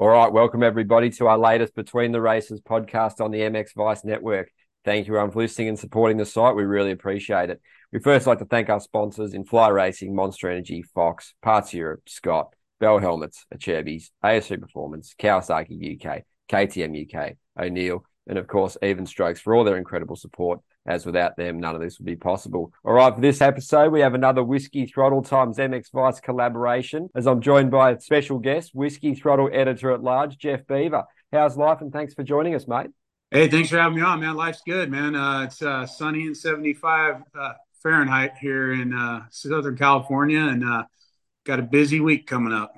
All right, welcome everybody to our latest Between the Races podcast on the MX Vice Network. Thank you everyone for listening and supporting the site. We really appreciate it. We first like to thank our sponsors in Fly Racing, Monster Energy, Fox, Parts Europe, Scott, Bell Helmets, Acerbis, ASU Performance, Kawasaki UK, KTM UK, O'Neill, and of course, Even Strokes for all their incredible support as without them, none of this would be possible. All right, for this episode, we have another Whiskey Throttle times MX Vice collaboration as I'm joined by a special guest, Whiskey Throttle editor at large, Jeff Beaver. How's life? And thanks for joining us, mate. Hey, thanks for having me on, man. Life's good, man. Uh, it's uh, sunny and 75 uh, Fahrenheit here in uh, Southern California, and uh, got a busy week coming up.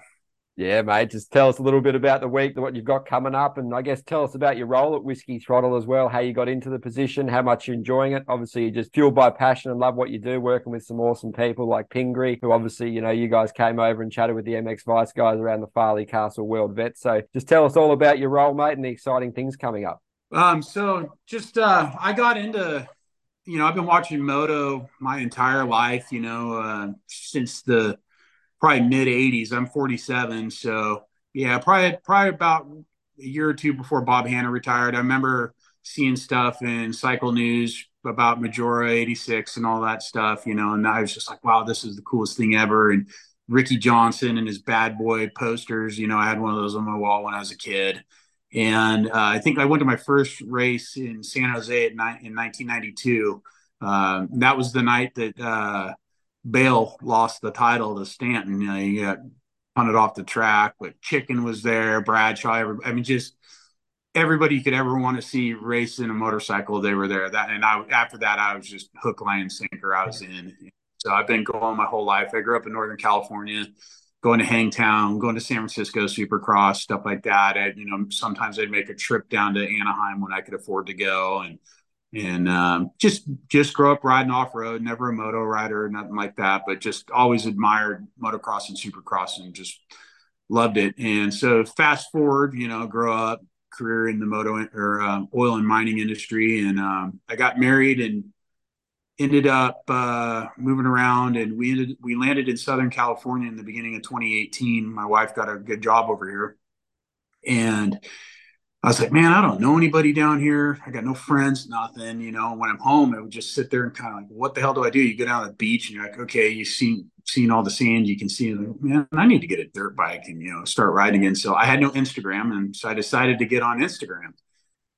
Yeah, mate. Just tell us a little bit about the week, what you've got coming up, and I guess tell us about your role at Whiskey Throttle as well, how you got into the position, how much you're enjoying it. Obviously, you're just fueled by passion and love what you do, working with some awesome people like Pingree, who obviously, you know, you guys came over and chatted with the MX Vice guys around the Farley Castle World Vet. So just tell us all about your role, mate, and the exciting things coming up. Um, so just uh I got into you know, I've been watching moto my entire life, you know, uh since the probably mid 80s. I'm 47, so yeah, probably probably about a year or two before Bob Hannah retired. I remember seeing stuff in Cycle News about Maggiora 86 and all that stuff, you know, and I was just like, wow, this is the coolest thing ever. And Ricky Johnson and his bad boy posters, you know, I had one of those on my wall when I was a kid. And uh, I think I went to my first race in San Jose in 1992. Uh, that was the night that uh, Bale lost the title to Stanton. You know, he got punted off the track, but Chicken was there, Bradshaw. I mean, just everybody you could ever want to see racing a motorcycle, they were there. That and I after that, I was just hook, line, sinker. I was in. So I've been going my whole life. I grew up in Northern California, going to Hangtown, going to San Francisco Supercross, stuff like that. I, you know, sometimes I'd make a trip down to Anaheim when I could afford to go, and and um, just just grow up riding off road. Never a moto rider, nothing like that, but just always admired motocross and supercross, and just loved it. And so fast forward, you know, grow up, career in the moto or um, oil and mining industry, and um, I got married and ended up uh, moving around, and we ended we landed in Southern California in the beginning of 2018. My wife got a good job over here, and I was like, man, I don't know anybody down here. I got no friends, nothing. You know, when I'm home, I would just sit there and kind of like, what the hell do I do? You go down to the beach and you're like, okay, you've seen seen all the sand you can see. Like, man, I need to get a dirt bike and you know start riding again. So I had no Instagram, and so I decided to get on Instagram.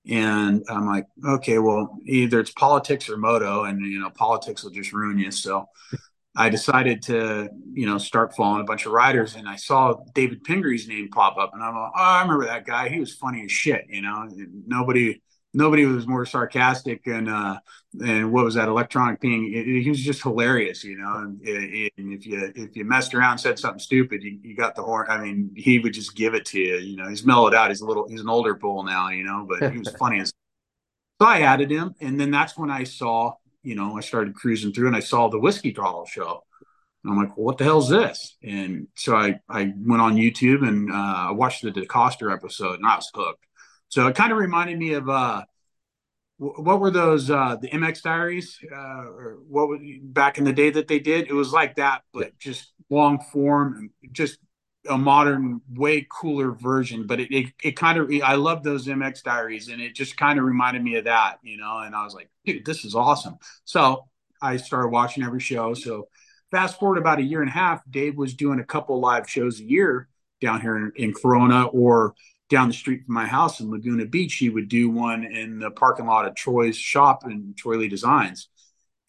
And I'm like, okay, well, either it's politics or moto, and you know, politics will just ruin you. So I decided to, you know, start following a bunch of riders, and I saw David Pingree's name pop up, and I'm like, oh, I remember that guy. He was funny as shit, you know. Nobody, nobody was more sarcastic and uh, and what was that electronic thing? he was just hilarious, you know. And, and, if you if you messed around, said something stupid, you, you got the horn. I mean, he would just give it to you. You know, he's mellowed out. He's a little, he's an older bull now, you know, but he was funny as. So I added him, and then that's when I saw you know, I started cruising through and I saw the Whiskey Throttle show. And I'm like, well, what the hell's this? And so I, I went on YouTube and uh, I watched the DeCoster episode and I was hooked. So it kind of reminded me of uh, what were those uh, the MX Diaries? Uh, or what was back in the day that they did? It was like that, but just long form and just a modern, way cooler version. But it, it, it kind of, I love those MX diaries and it just kind of reminded me of that, you know, and I was like, dude, this is awesome. So I started watching every show. So fast forward about a year and a half, Dave was doing a couple live shows a year down here in, in Corona or down the street from my house in Laguna Beach. He would do one in the parking lot of Troy's shop in Troy Lee Designs.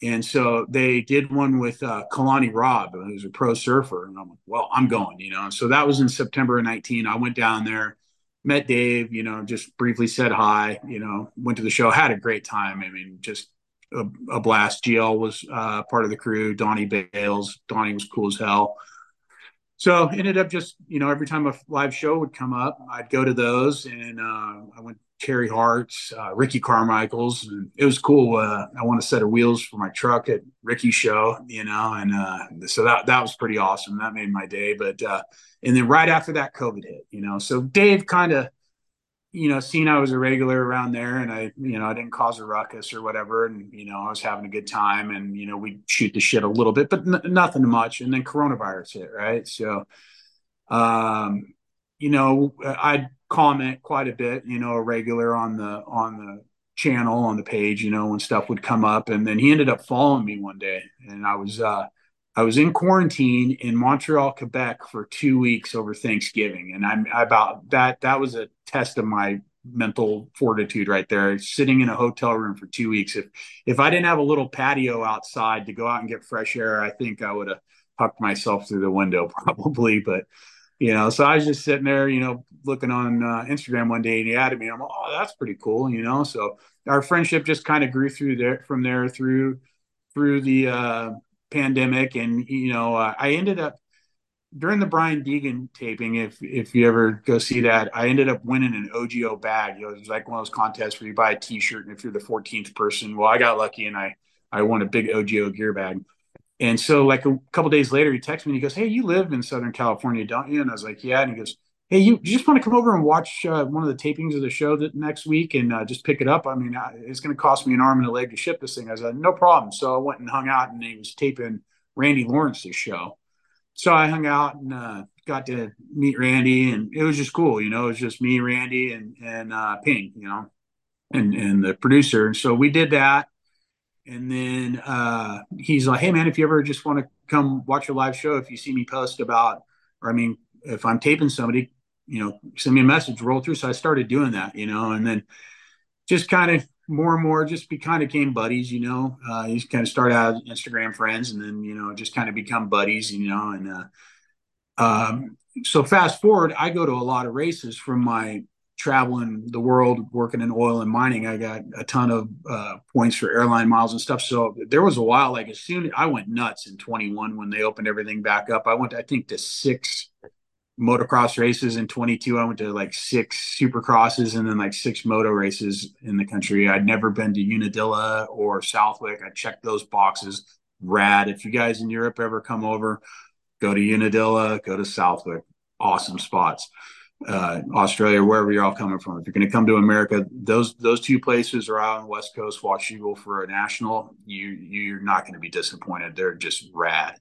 And so they did one with uh, Kalani Robb, who's a pro surfer. And I'm like, well, I'm going, you know. So that was in September of 19. I went down there, met Dave, you know, just briefly said hi, you know, went to the show, had a great time. I mean, just a, a blast. GL was uh, part of the crew, Donnie Bales. Donnie was cool as hell. So ended up just, you know, every time a live show would come up, I'd go to those. And uh, I went Carey Hart's, uh, Ricky Carmichael's. And it was cool. Uh, I won a set of wheels for my truck at Ricky's show, you know, and uh, so that that was pretty awesome. That made my day. But uh, and then right after that, COVID hit, you know. So Dave kind of, you know, seen I was a regular around there, and I, you know, I didn't cause a ruckus or whatever, and you know, I was having a good time, and you know, we shoot the shit a little bit, but n- nothing much. And then coronavirus hit, right? So. Um, you know, I'd comment quite a bit, you know, a regular on the on the channel on the page, you know, when stuff would come up. And then he ended up following me one day, and I was uh, I was in quarantine in Montreal, Quebec for two weeks over Thanksgiving, and I'm about that. That was a test of my mental fortitude right there. Sitting in a hotel room for two weeks. If if I didn't have a little patio outside to go out and get fresh air, I think I would have hucked myself through the window probably. But you know, so I was just sitting there, you know, looking on uh, Instagram one day, and he added me. I'm like, oh, that's pretty cool, you know. So our friendship just kind of grew through there from there through through the uh, pandemic, and you know, uh, I ended up during the Brian Deegan taping. If if you ever go see that, I ended up winning an OGIO bag. You know, it was like one of those contests where you buy a T-shirt, and if you're the 14th person, well, I got lucky and I I won a big OGIO gear bag. And so, like a couple days later, he texts me and he goes, "Hey, you live in Southern California, don't you?" And I was like, "Yeah." And he goes, "Hey, you, you just want to come over and watch uh, one of the tapings of the show that next week and uh, just pick it up? I mean, uh, it's going to cost me an arm and a leg to ship this thing." I said, "No problem." So I went and hung out, and he was taping Randy Lawrence's show. So I hung out and uh, got to meet Randy, and it was just cool. You know, it was just me, Randy, and and uh, Ping, you know, and and the producer. And so we did that and then uh, he's like, "Hey man, if you ever just want to come watch a live show, if you see me post about, or I mean, if I'm taping somebody, you know, send me a message, roll through." So I started doing that, you know, and then just kind of more and more, just be kind of became buddies, you know. Uh, you kind of start out Instagram friends, and then you know, just kind of become buddies, you know, and uh, um, so fast forward, I go to a lot of races from my traveling the world working in oil and mining i got a ton of uh, points for airline miles and stuff. So there was a while like as soon as i went nuts in 21 when they opened everything back up. I went i think to six motocross races in 22 i went to like six supercrosses and then like six moto races in the country. I'd never been to unadilla or southwick. I checked those boxes. Rad. If you guys in europe ever come over go to unadilla go to southwick. Awesome spots uh, Australia, wherever you're all coming from. If you're going to come to America, those those two places are out on the West Coast. Washougal for a national, you you're not going to be disappointed. They're just rad.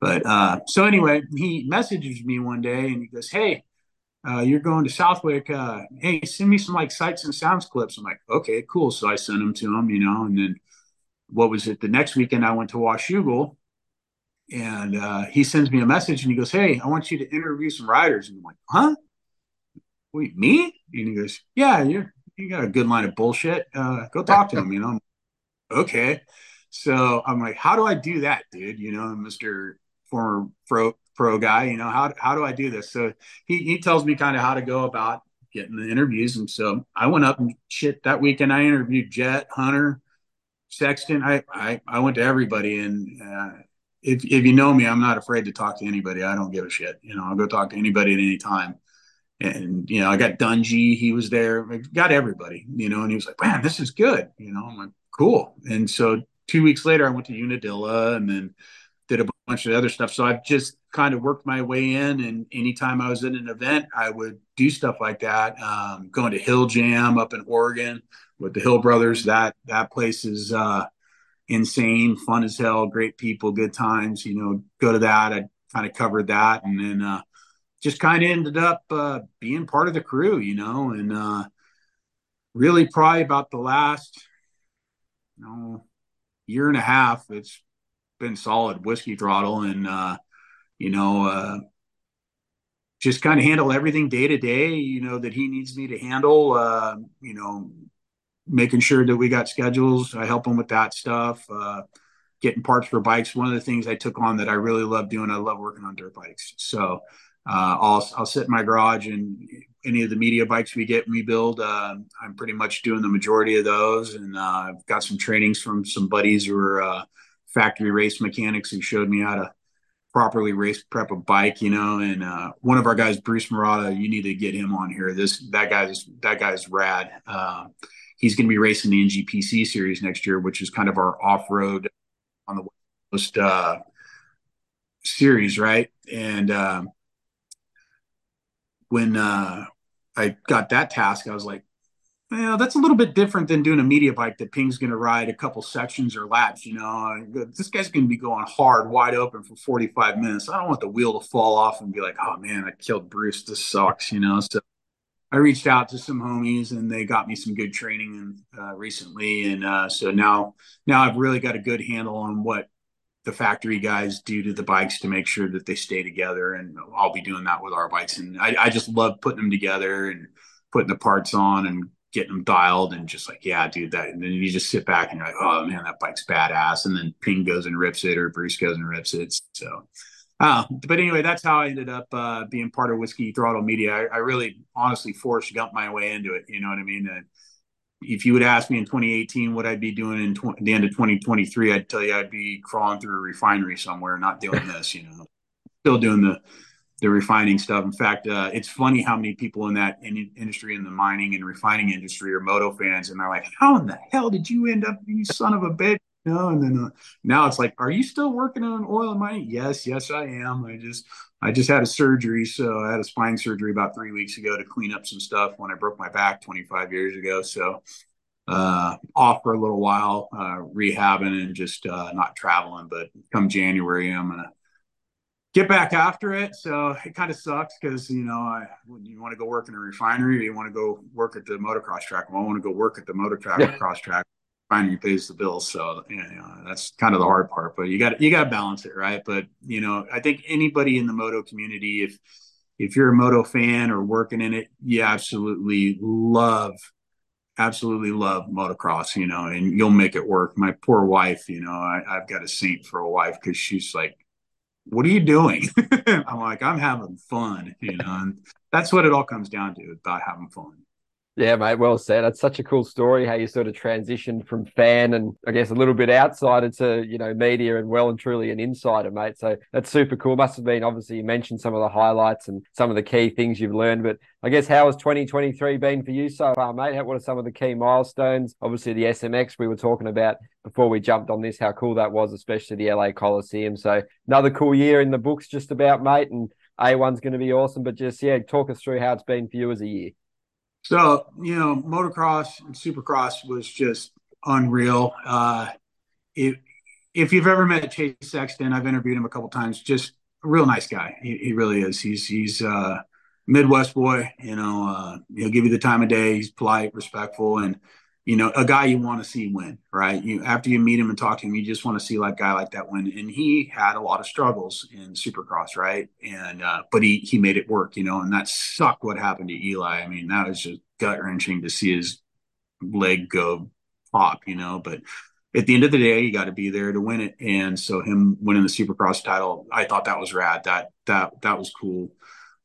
But uh, so anyway, he messages me one day and he goes, "Hey, uh, you're going to Southwick. Uh, hey, send me some like sights and sounds clips." I'm like, "Okay, cool." So I sent them to him, you know, and then what was it? The next weekend I went to Washougal and uh, he sends me a message and he goes, "Hey, I want you to interview some riders." And I'm like, "Huh?" Wait, me? And he goes, yeah, you you got a good line of bullshit. Uh, go talk to him, you know. okay. So I'm like, how do I do that, dude? You know, Mr. former pro pro guy, you know, how how do I do this? So he he tells me kind of how to go about getting the interviews. And so I went up and shit that weekend. I interviewed Jett Hunter, Sexton. I I, I went to everybody. And uh, if if you know me, I'm not afraid to talk to anybody. I don't give a shit. You know, I'll go talk to anybody at any time and you know i got Dungey he was there I got everybody you know and he was like man this is good you know i'm like cool. And so two weeks later i went to unadilla and then did a bunch of other stuff. So i've just kind of worked my way in and anytime i was in an event i would do stuff like that um, going to hill jam up in oregon with the hill brothers. That that place is uh, insane fun as hell great people good times you know go to that. I kind of covered that and then uh, just kind of ended up uh, being part of the crew, you know, and uh, really probably about the last, you know, year and a half, it's been solid whiskey throttle and, uh, you know, uh, just kind of handle everything day to day, you know, that he needs me to handle, uh, you know, making sure that we got schedules. I help him with that stuff. Uh, getting parts for bikes. One of the things I took on that I really love doing, I love working on dirt bikes. So, uh, I'll I'll sit in my garage and any of the media bikes we get we build. Uh, I'm pretty much doing the majority of those, and uh, I've got some trainings from some buddies who are uh, factory race mechanics who showed me how to properly race prep a bike. You know, and uh, one of our guys, Bruce Murata, you need to get him on here. This that guy's that guy's rad. Uh, he's going to be racing the NGPC series next year, which is kind of our off road on the West Coast series, right? And um, when uh, I got that task, I was like, Well, that's a little bit different than doing a media bike that Ping's going to ride a couple sections or laps. You know, this guy's going to be going hard, wide open for 45 minutes. I don't want the wheel to fall off and be like, oh man, I killed Bruce. This sucks, you know? So I reached out to some homies and they got me some good training uh, recently. And uh, so now, now I've really got a good handle on what the factory guys do to the bikes to make sure that they stay together. And I'll be doing that with our bikes. And I, I just love putting them together and putting the parts on and getting them dialed and just like, yeah, dude, that. And then you just sit back and you're like, oh man, that bike's badass. And then Ping goes and rips it, or Bruce goes and rips it. So, uh, but anyway, that's how I ended up uh, being part of Whiskey Throttle Media. I, I really, honestly, Forrest Gump my way into it. You know what I mean? Uh, if you would ask me in 2018 what I'd be doing in tw- the end of 2023, I'd tell you I'd be crawling through a refinery somewhere, not doing this. You know, still doing the the refining stuff. In fact, uh, it's funny how many people in that in- industry, in the mining and refining industry, are moto fans, and they're like, "How in the hell did you end up, you son of a bitch?" Know, and then uh, now it's like, "Are you still working on oil and mining?" Yes, yes, I am. I just, I just had a surgery, so I had a spine surgery about three weeks ago to clean up some stuff when I broke my back 25 years ago. So uh, off for a little while, uh, rehabbing and just uh, not traveling. But come January, I'm gonna get back after it. So it kind of sucks because you know I, you want to go work in a refinery, or you want to go work at the motocross track. Well, I want to go work at the motocross track. Refinery pays the bills, so that's kind of the hard part. But you got you got to balance it, right? But you know, I think anybody in the moto community, if if you're a moto fan or working in it, you absolutely love absolutely love motocross, you know, and you'll make it work. My poor wife, you know, I, have got a saint for a wife because she's like, what are you doing? I'm like, I'm having fun, you know, and that's what it all comes down to about having fun. Yeah, mate, well said. That's such a cool story how you sort of transitioned from fan and I guess a little bit outsider to, you know, media and well and truly an insider, mate. So that's super cool. Must have been obviously you mentioned some of the highlights and some of the key things you've learned, but I guess how has 2023 been for you so far, mate? What are some of the key milestones? Obviously the SMX we were talking about before we jumped on this, how cool that was, especially the LA Coliseum. So another cool year in the books just about, mate, and A1's going to be awesome, but just yeah, talk us through how it's been for you as a year. So, you know, motocross and supercross was just unreal. Uh, if, if you've ever met Chase Sexton, I've interviewed him a couple times, just a real nice guy. He, he really is. He's, he's, uh, Midwest boy, you know, uh, he'll give you the time of day. He's polite, respectful, and, you know, a guy you want to see win, right? You after you meet him and talk to him, you just want to see like guy like that win. And he had a lot of struggles in Supercross, right? And uh, but he he made it work, you know. And that sucked what happened to Eli. I mean, that was just gut wrenching to see his leg go pop, you know. But at the end of the day, you got to be there to win it. And so him winning the Supercross title, I thought that was rad. That that that was cool.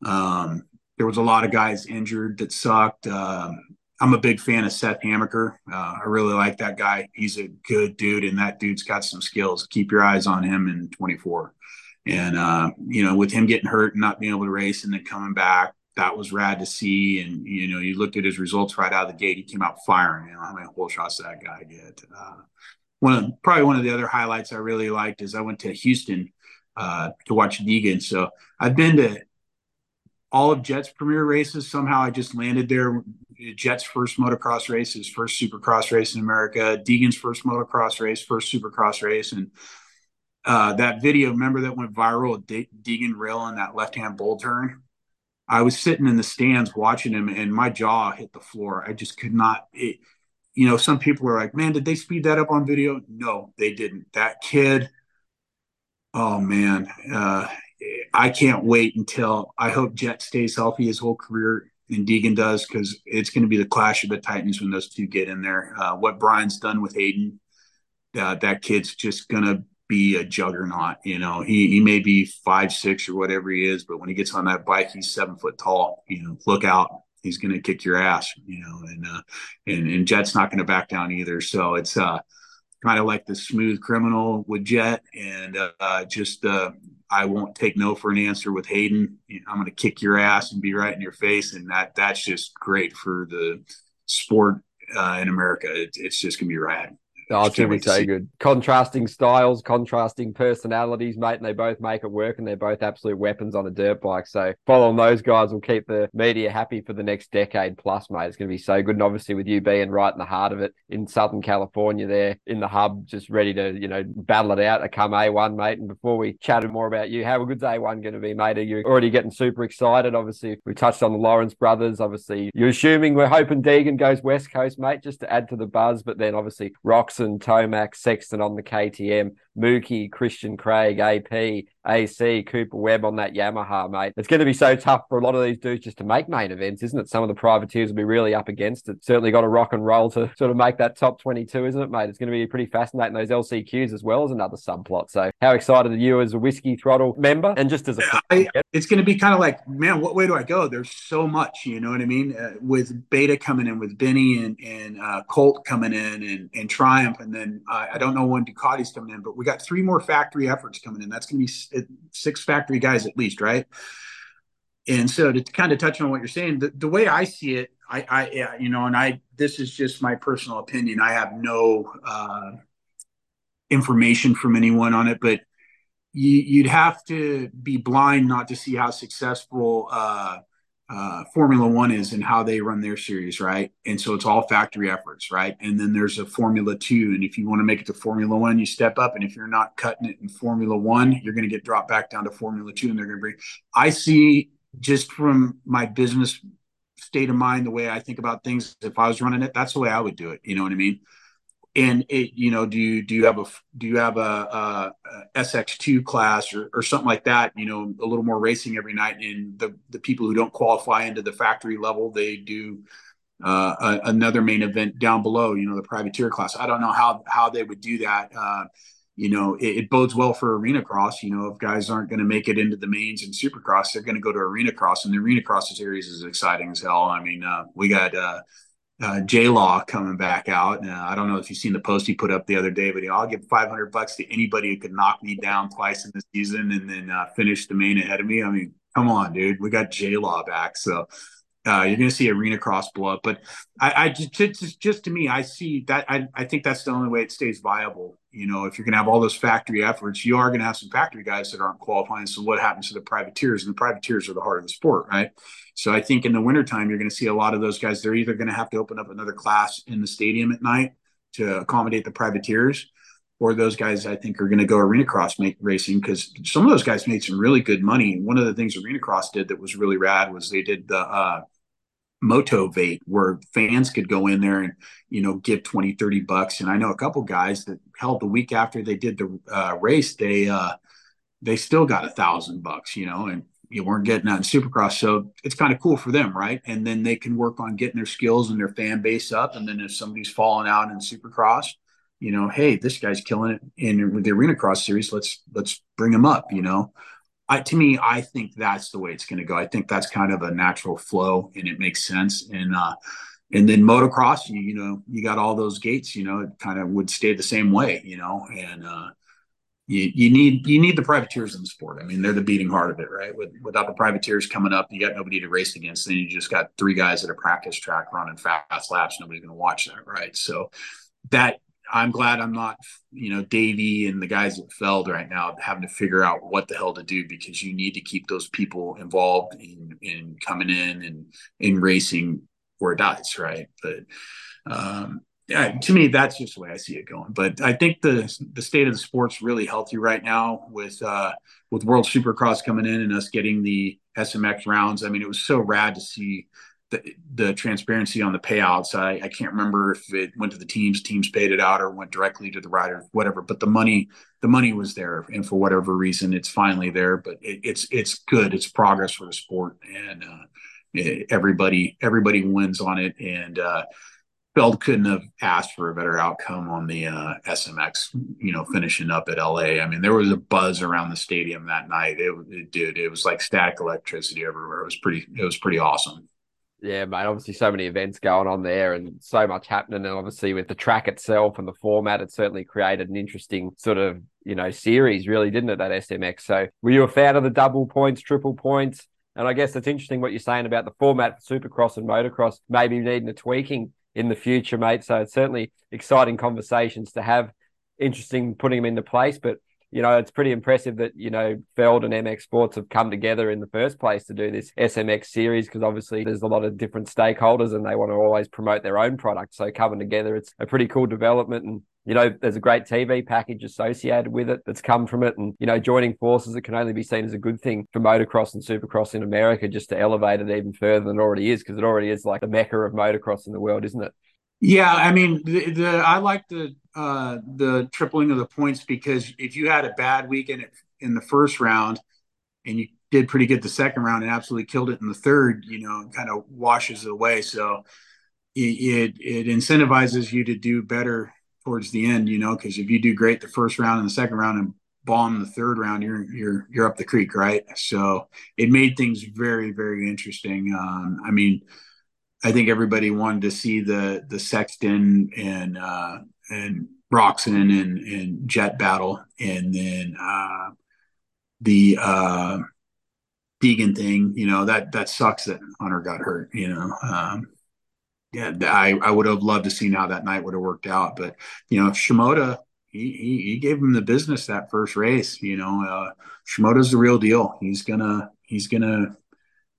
Um, there was a lot of guys injured that sucked. Um, I'm a big fan of Seth Hammaker. Uh, I really like that guy. He's a good dude, and that dude's got some skills. Keep your eyes on him in 24. And uh, you know, with him getting hurt and not being able to race, and then coming back, that was rad to see. And you know, you looked at his results right out of the gate. He came out firing. You know, how many whole shots that guy get? Uh, one of probably one of the other highlights I really liked is I went to Houston uh, to watch Deegan. So I've been to all of Jett's premier races. Somehow I just landed there. Jett's first motocross race, his first supercross race in America, Deegan's first motocross race, first supercross race. And uh, that video, remember that went viral De- Deegan railing that left hand bull turn? I was sitting in the stands watching him and my jaw hit the floor. I just could not. It, you know, some people are like, man, did they speed that up on video? No, they didn't. That kid, oh man, uh, I can't wait until I hope Jett stays healthy his whole career and Deegan does because it's going to be the clash of the Titans when those two get in there. Uh, what Brian's done with Hayden, uh, that kid's just going to be a juggernaut. You know, he he may be five six or whatever he is, but when he gets on that bike, he's seven foot tall. You know, look out. He's going to kick your ass, you know, and uh, and and Jett's not going to back down either. So it's uh, kind of like the smooth criminal with Jett, and uh, just uh, I won't take no for an answer with Hayden. I'm going to kick your ass and be right in your face, and that that's just great for the sport uh, in America. It, it's just going to be rad. Oh, it's going to be so good. Contrasting styles, contrasting personalities, mate, and they both make it work and they're both absolute weapons on a dirt bike. So following those guys will keep the media happy for the next decade plus, mate. It's going to be so good. And obviously with you being right in the heart of it in Southern California there in the hub, just ready to, you know, battle it out to come A1, mate. And before we chatted more about you, how good's A1 going to be, mate? Are you already getting super excited? Obviously, we touched on the Lawrence brothers. Obviously, you're assuming we're hoping Deegan goes West Coast, mate, just to add to the buzz. But then obviously Roczen, Tomac, Sexton on the KTM, Mookie, Christian Craig, AP, AC, Cooper Webb on that Yamaha, mate. It's going to be so tough for a lot of these dudes just to make main events, isn't it? Some of the privateers will be really up against it. Certainly got to rock and roll to sort of make that top 22, isn't it, mate? It's going to be pretty fascinating, those LCQs as well as another subplot. So, how excited are you as a Whiskey Throttle member and just as a. I, it's going to be kind of like, man, what way do I go? There's so much, you know what I mean? Uh, with Beta coming in, with Benny and, and uh, Colt coming in, and, and Triumph, and then uh, I don't know when Ducati's coming in, but we got three more factory efforts coming in. That's going to be six factory guys at least, right? And so to kind of touch on what you're saying, the, the way I see it, I, I, you know, and I, this is just my personal opinion. I have no uh, information from anyone on it, but you, would have to be blind not to see how successful uh, uh, Formula One is and how they run their series, right? And so it's all factory efforts, right? And then there's a Formula Two, and if you want to make it to Formula One, you step up, and if you're not cutting it in Formula One, you're going to get dropped back down to Formula Two, and they're going to bring. I see just from my business state of mind, the way I think about things, if I was running it, that's the way I would do it. You know what I mean? And it, you know, do you do you have a do you have a, a, a SX2 class or, or something like that? You know, a little more racing every night, and the the people who don't qualify into the factory level, they do uh, a, another main event down below. You know, the privateer class. I don't know how how they would do that. Uh, you know, it, it, bodes well for arena cross. You know, if guys aren't going to make it into the mains and supercross, they're going to go to arena cross, and the arena cross series is exciting as hell. I mean, uh, we got uh, J Law coming back out. Uh, I don't know if you've seen the post he put up the other day, but you know, I'll give 500 bucks to anybody who could knock me down twice in the season and then uh, finish the main ahead of me. I mean, come on, dude. We got J Law back. So uh, you're going to see arena cross blow up. But I, I just, just, just, to me, I see that. I, I think that's the only way it stays viable. You know, if you're going to have all those factory efforts, you are going to have some factory guys that aren't qualifying. So what happens to the privateers? And the privateers are the heart of the sport, right? So I think in the wintertime, you're going to see a lot of those guys. They're either going to have to open up another class in the stadium at night to accommodate the privateers, or those guys I think are going to go arena cross make racing because some of those guys made some really good money. And one of the things arena cross did that was really rad was they did the uh, motivate where fans could go in there and you know give 20 30 bucks and i know a couple guys that held the week after they did the uh, race they uh they still got a thousand bucks you know and you weren't getting that in Supercross. So it's kind of cool for them, right? And then they can work on getting their skills and their fan base up. And then if somebody's falling out in Supercross, you know, hey, this guy's killing it in the Arena Cross series. Let's let's bring him up. You know, I, to me, I think that's the way it's going to go. I think that's kind of a natural flow, and it makes sense. And uh, and then motocross, you, you know, you got all those gates. You know, it kind of would stay the same way. You know, and uh, you, you need you need the privateers in the sport. I mean, they're the beating heart of it, right? With, without the privateers coming up, you got nobody to race against. Then you just got three guys at a practice track running fast laps. Nobody's going to watch that, right? So that I'm glad I'm not, you know, Davey and the guys at Feld right now having to figure out what the hell to do because you need to keep those people involved in, in coming in and in racing where it dies, right? But um, yeah, to me, that's just the way I see it going. But I think the the state of the sport's really healthy right now with uh, with World Supercross coming in and us getting the SMX rounds. I mean, it was so rad to see the, the transparency on the payouts. I, I can't remember if it went to the teams, teams paid it out, or went directly to the rider, whatever. But the money, the money was there, and for whatever reason, it's finally there. But it, it's it's good. It's progress for the sport, and uh, everybody everybody wins on it, and uh, Feld couldn't have asked for a better outcome on the uh, SMX, you know, finishing up at LA. I mean, there was a buzz around the stadium that night. It, it. It was like static electricity everywhere. It was pretty. It was pretty awesome. Yeah, mate. Obviously, so many events going on there, and so much happening. And obviously, with the track itself and the format, it certainly created an interesting sort of you know series, really, didn't it? That SMX. So, were you a fan of the double points, triple points? And I guess it's interesting what you're saying about the format for Supercross and Motocross maybe needing a tweaking in the future, mate. So it's certainly exciting conversations to have. Interesting putting them into place, but you know, it's pretty impressive that, you know, Feld and MX Sports have come together in the first place to do this SMX series because obviously there's a lot of different stakeholders and they want to always promote their own product. So coming together, it's a pretty cool development. And you know, there's a great TV package associated with it that's come from it. And, you know, joining forces, it can only be seen as a good thing for motocross and supercross in America just to elevate it even further than it already is, because it already is like the mecca of motocross in the world, isn't it? Yeah, I mean, the, the I like the uh, the tripling of the points because if you had a bad weekend in the first round and you did pretty good the second round and absolutely killed it in the third, you know, kind of washes it away. So it, it, it incentivizes you to do better towards the end, you know, because if you do great the first round and the second round and bomb the third round, you're you're you're up the creek, right? So it made things very very interesting. Um, I mean I think everybody wanted to see the the Sexton and uh, and Roczen and and Jett battle, and then uh, the uh, Deegan thing. You know that that sucks that Hunter got hurt. You know, um, yeah, I I would have loved to see how that night would have worked out, but you know, Shimoda. He, he, he gave him the business that first race. You know, uh, Shimoda's the real deal. He's gonna he's gonna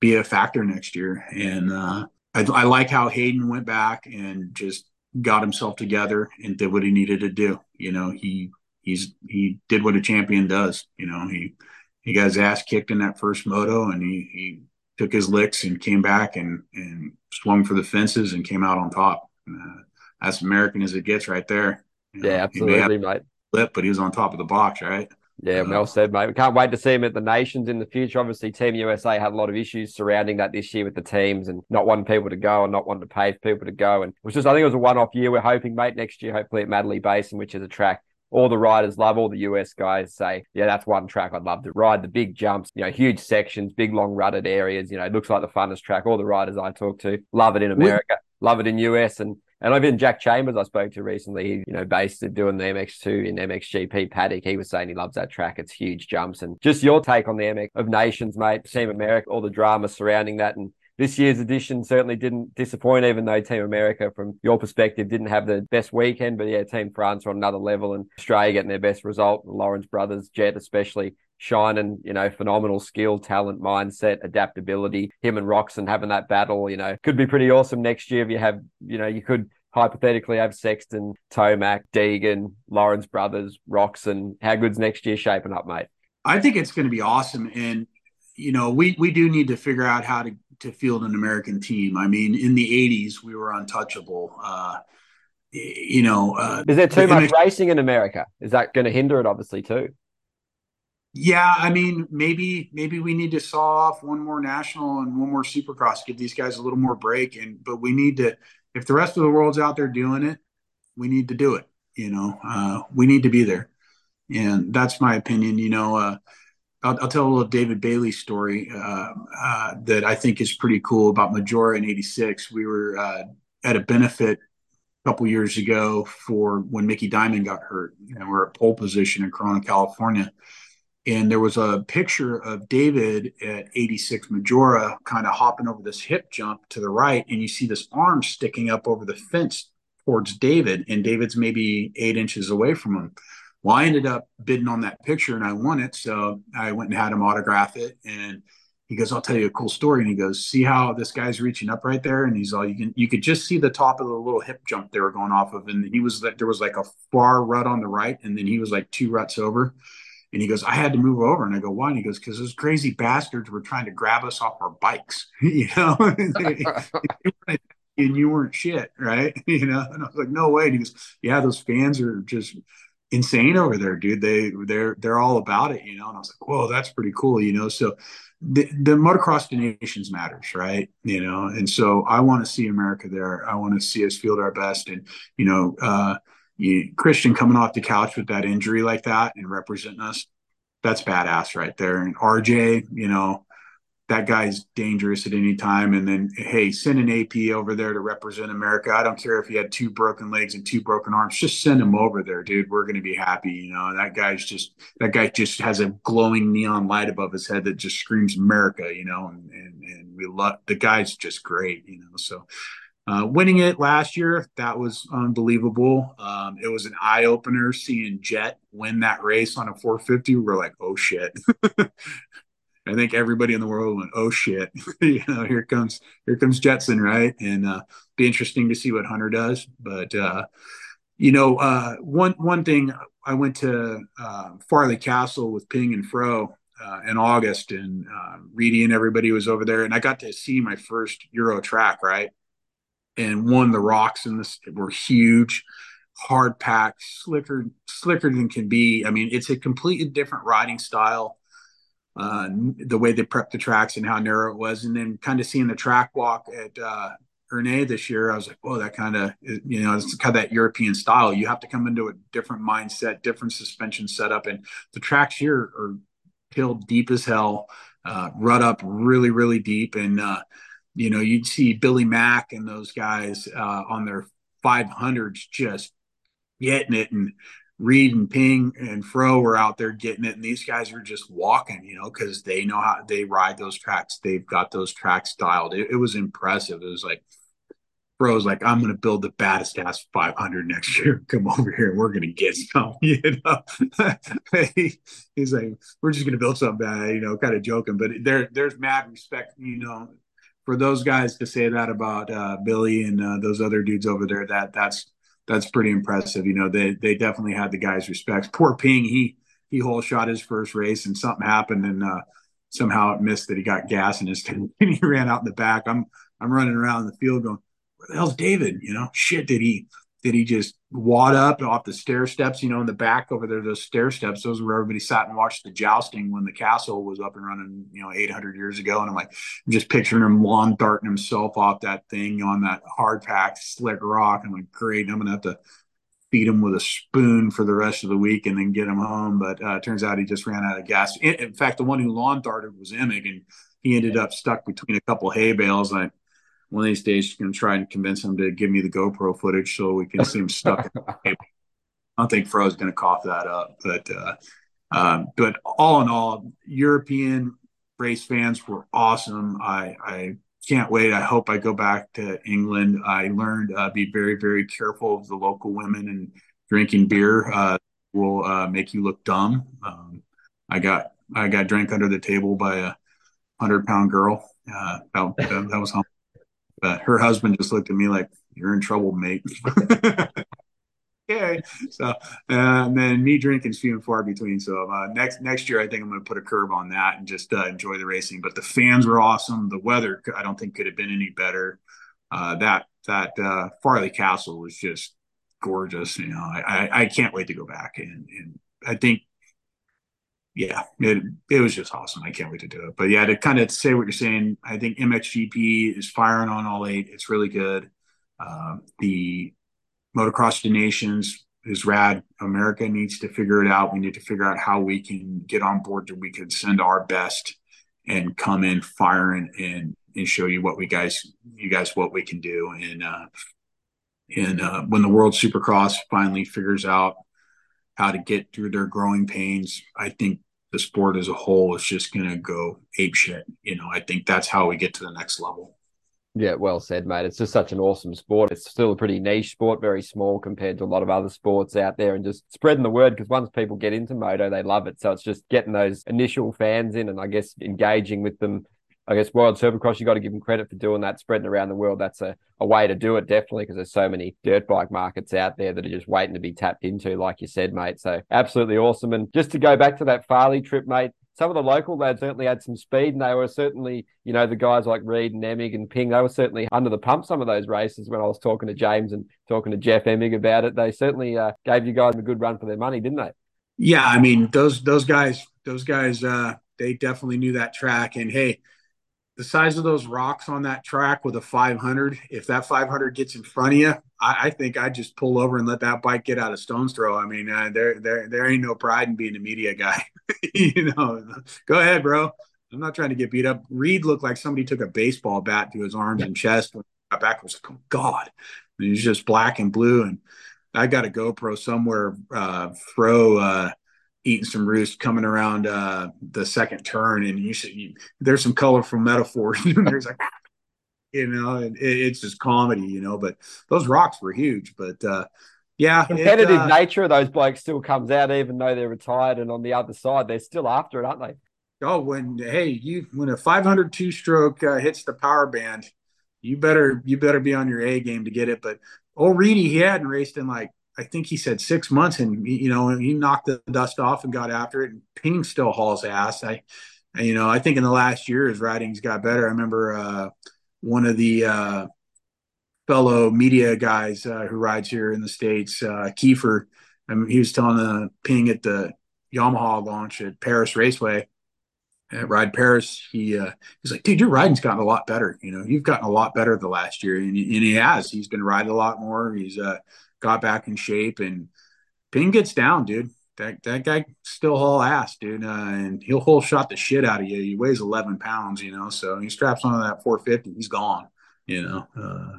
be a factor next year, and uh, I, I like how Hayden went back and just got himself together and did what he needed to do. You know, he he's he did what a champion does. You know, he he got his ass kicked in that first moto and he he took his licks and came back and and swung for the fences and came out on top. Uh, that's American as it gets right there. You know, yeah, absolutely, mate. Flip, but he was on top of the box, right? Yeah, well said, mate. We can't wait to see him at the Nations in the future. Obviously, Team USA had a lot of issues surrounding that this year with the teams and not wanting people to go and not wanting to pay for people to go. And it was just, I think it was a one off year. We're hoping, mate, next year, hopefully at Matterley Basin, which is a track all the riders love, all the US guys say, yeah, that's one track I'd love to ride. The big jumps, you know, huge sections, big long rutted areas, you know, it looks like the funnest track. All the riders I talk to love it in America, love it in US. And and even Jack Chambers, I spoke to recently, you know, based at doing the MX2 in MXGP paddock. He was saying he loves that track. It's huge jumps. And just your take on the MX of Nations, mate. Team America, all the drama surrounding that. And this year's edition certainly didn't disappoint, even though Team America, from your perspective, didn't have the best weekend. But yeah, Team France are on another level and Australia getting their best result. The Lawrence brothers, Jett especially, shining, you know, phenomenal skill, talent, mindset, adaptability. Him and Roczen having that battle, you know, could be pretty awesome next year if you have, you know, you could hypothetically have Sexton, Tomac, Deegan, Lawrence brothers, Roczen. How good's next year shaping up, mate? I think it's going to be awesome. And, you know, we, we do need to figure out how to, to field an American team. I mean, in the 80s, we were untouchable. Uh, you know, uh, is there too much racing in America? Is that going to hinder it, obviously, too? Yeah, I mean, maybe maybe we need to saw off one more national and one more supercross, give these guys a little more break. And but we need to, if the rest of the world's out there doing it, we need to do it. You know, uh, we need to be there, and that's my opinion. You know, uh, I'll, I'll, tell a little David Bailey story uh, uh that I think is pretty cool about Maggiora in '86. We were uh, at a benefit a couple years ago for when Mickey Dymond got hurt, and we're at pole position in Corona, California and there was a picture of David at 86 Maggiora kind of hopping over this hip jump to the right, and you see this arm sticking up over the fence towards David, and David's maybe eight inches away from him. Well, I ended up bidding on that picture and I won it. So I went and had him autograph it. And he goes, I'll tell you a cool story. And he goes, See how this guy's reaching up right there? And he's all you can you could just see the top of the little hip jump they were going off of. And he was like there was like a far rut on the right, and then he was like two ruts over. And he goes, I had to move over. And I go, why? And he goes, because those crazy bastards were trying to grab us off our bikes, you know, and you weren't shit, right? You know, and I was like, no way. And he goes, yeah, those fans are just insane over there, dude. They they're they're all about it, you know. And I was like, whoa, that's pretty cool, you know. So the, the motocross to nations matters, right? You know, and so I want to see America there. I want to see us field our best, and you know, uh, you, Christian coming off the couch with that injury like that and representing us, that's badass right there. And RJ, you know, that guy's dangerous at any time. And then, hey, send an AP over there to represent America. I don't care if he had two broken legs and two broken arms. Just send him over there, dude. We're going to be happy. You know, that guy's just that guy just has a glowing neon light above his head that just screams America. You know, and and, and we love the guy's just great. You know, so uh, winning it last year, that was unbelievable. Um, it was an eye opener seeing Jett win that race on a 450. We're like, oh shit. I think everybody in the world went, "Oh shit!" you know, here comes here comes Jetson, right? And uh, be interesting to see what Hunter does. But uh, you know, uh, one one thing I went to uh, Farley Castle with Ping and Fro uh, in August, and uh, Reedy and everybody was over there, and I got to see my first Euro track, right? And one the rocks in this were huge, hard packed, slicker slicker than can be. I mean, it's a completely different riding style. Uh, the way they prepped the tracks and how narrow it was, and then kind of seeing the track walk at uh, Ernée this year, I was like, oh, that kind of, you know, it's kind of that European style. You have to come into a different mindset, different suspension setup. And the tracks here are tilled deep as hell, uh, rut up really, really deep. And, uh, you know, you'd see Billy Mack and those guys uh, on their 500s just getting it. And Reed and Ping and Fro were out there getting it. And these guys are just walking, you know, because they know how they ride those tracks. They've got those tracks dialed. It, it was impressive. It was like, Fro's like, I'm going to build the baddest ass 500 next year. Come over here and we're going to get some, you know. he's like, we're just going to build something bad, you know, kind of joking. But there, there's mad respect, you know, for those guys to say that about uh, Billy and uh, those other dudes over there. That that's that's pretty impressive. You know, they they definitely had the guys' respects. Poor Ping, he he whole shot his first race and something happened and uh, somehow it missed that he got gas in his tank and he ran out in the back. I'm I'm running around the field going where the hell's David? You know, shit, did he did he just wad up off the stair steps, you know, in the back over there, those stair steps, those were where everybody sat and watched the jousting when the castle was up and running, you know, 800 years ago. And I'm like, I'm just picturing him lawn darting himself off that thing on that hard packed slick rock. I'm like, great, I'm going to have to feed him with a spoon for the rest of the week and then get him home. But uh, turns out he just ran out of gas. In, in fact, the one who lawn darted was Emig, and he ended up stuck between a couple hay bales. I one of these days going to try and convince him to give me the GoPro footage so we can see him stuck. I don't think Fro's going to cough that up, but uh, um, but all in all, European race fans were awesome. I, I can't wait. I hope I go back to England. I learned uh, be very very careful of the local women and drinking beer uh, will uh, make you look dumb. Um, I got I got drank under the table by a hundred pound girl. Uh, that, that, was humble. But her husband just looked at me like, "You're in trouble, mate." okay. So, uh, and then me drinking's few and far between. So uh, next next year, I think I'm going to put a curb on that and just uh, enjoy the racing. But the fans were awesome. The weather, I don't think, could have been any better. Uh, that that uh, Farley Castle was just gorgeous. You know, I, I, I can't wait to go back and and I think yeah, it it was just awesome. I can't wait to do it. But yeah, to kind of say what you're saying, I think MXGP is firing on all eight. It's really good. Uh, the Motocross Nations is rad. America needs to figure it out. We need to figure out how we can get on board that we can send our best and come in firing and and show you what we guys you guys what we can do. And uh, and uh, when the World Supercross finally figures out how to get through their growing pains. I think the sport as a whole is just going to go ape shit. You know, I think that's how we get to the next level. Yeah, well said, mate. It's just such an awesome sport. It's still a pretty niche sport, very small compared to a lot of other sports out there, and just spreading the word because once people get into moto, they love it. So it's just getting those initial fans in and I guess engaging with them I guess World Supercross, you got to give them credit for doing that, spreading around the world. That's a, a way to do it, definitely, because there's so many dirt bike markets out there that are just waiting to be tapped into, like you said, mate. So absolutely awesome. And just to go back to that Farley trip, mate, some of the local lads certainly had some speed, and they were certainly, you know, the guys like Reed and Emig and Ping, they were certainly under the pump some of those races when I was talking to James and talking to Jeff Emig about it. They certainly uh, gave you guys a good run for their money, didn't they? Yeah, I mean, those those guys, those guys, uh, they definitely knew that track. And hey, the size of those rocks on that track with a 500, if that 500 gets in front of you, I, I think I'd just pull over and let that bike get out of stone's throw. I mean, uh, there, there, there ain't no pride in being a media guy. you know, go ahead, bro. I'm not trying to get beat up. Reed looked like somebody took a baseball bat to his arms and chest. When got back, was like, oh God. And he's just black and blue. And I got a GoPro somewhere. Uh, uh, eating some roost coming around uh, the second turn, and you should. You, there's some colorful metaphors. there's like you know, and it, it's just comedy, you know. But those rocks were huge. But uh, yeah, competitive it, uh, nature of those blokes still comes out, even though they're retired. And on the other side, they're still after it, aren't they? Oh, when hey, you when a 502 stroke uh, hits the power band, you better you better be on your A game to get it. But old Reedy, he hadn't raced in like I think he said six months, and you know he knocked the dust off and got after it. And Ping still hauls ass. I, you know, I think in the last year his riding's got better. I remember uh, one of the uh, fellow media guys uh, who rides here in the states, uh, Kiefer. I mean, he was telling the Ping at the Yamaha launch at Perris Raceway at Ride Paris. He uh, he's like, dude, your riding's gotten a lot better. You know, you've gotten a lot better the last year, and, and he has. He's been riding a lot more. He's uh, got back in shape, and Ping gets down, dude. That that guy still haul ass, dude, uh, and he'll whole shot the shit out of you. He weighs 11 pounds, you know, so he straps onto that 450, he's gone. You know, uh,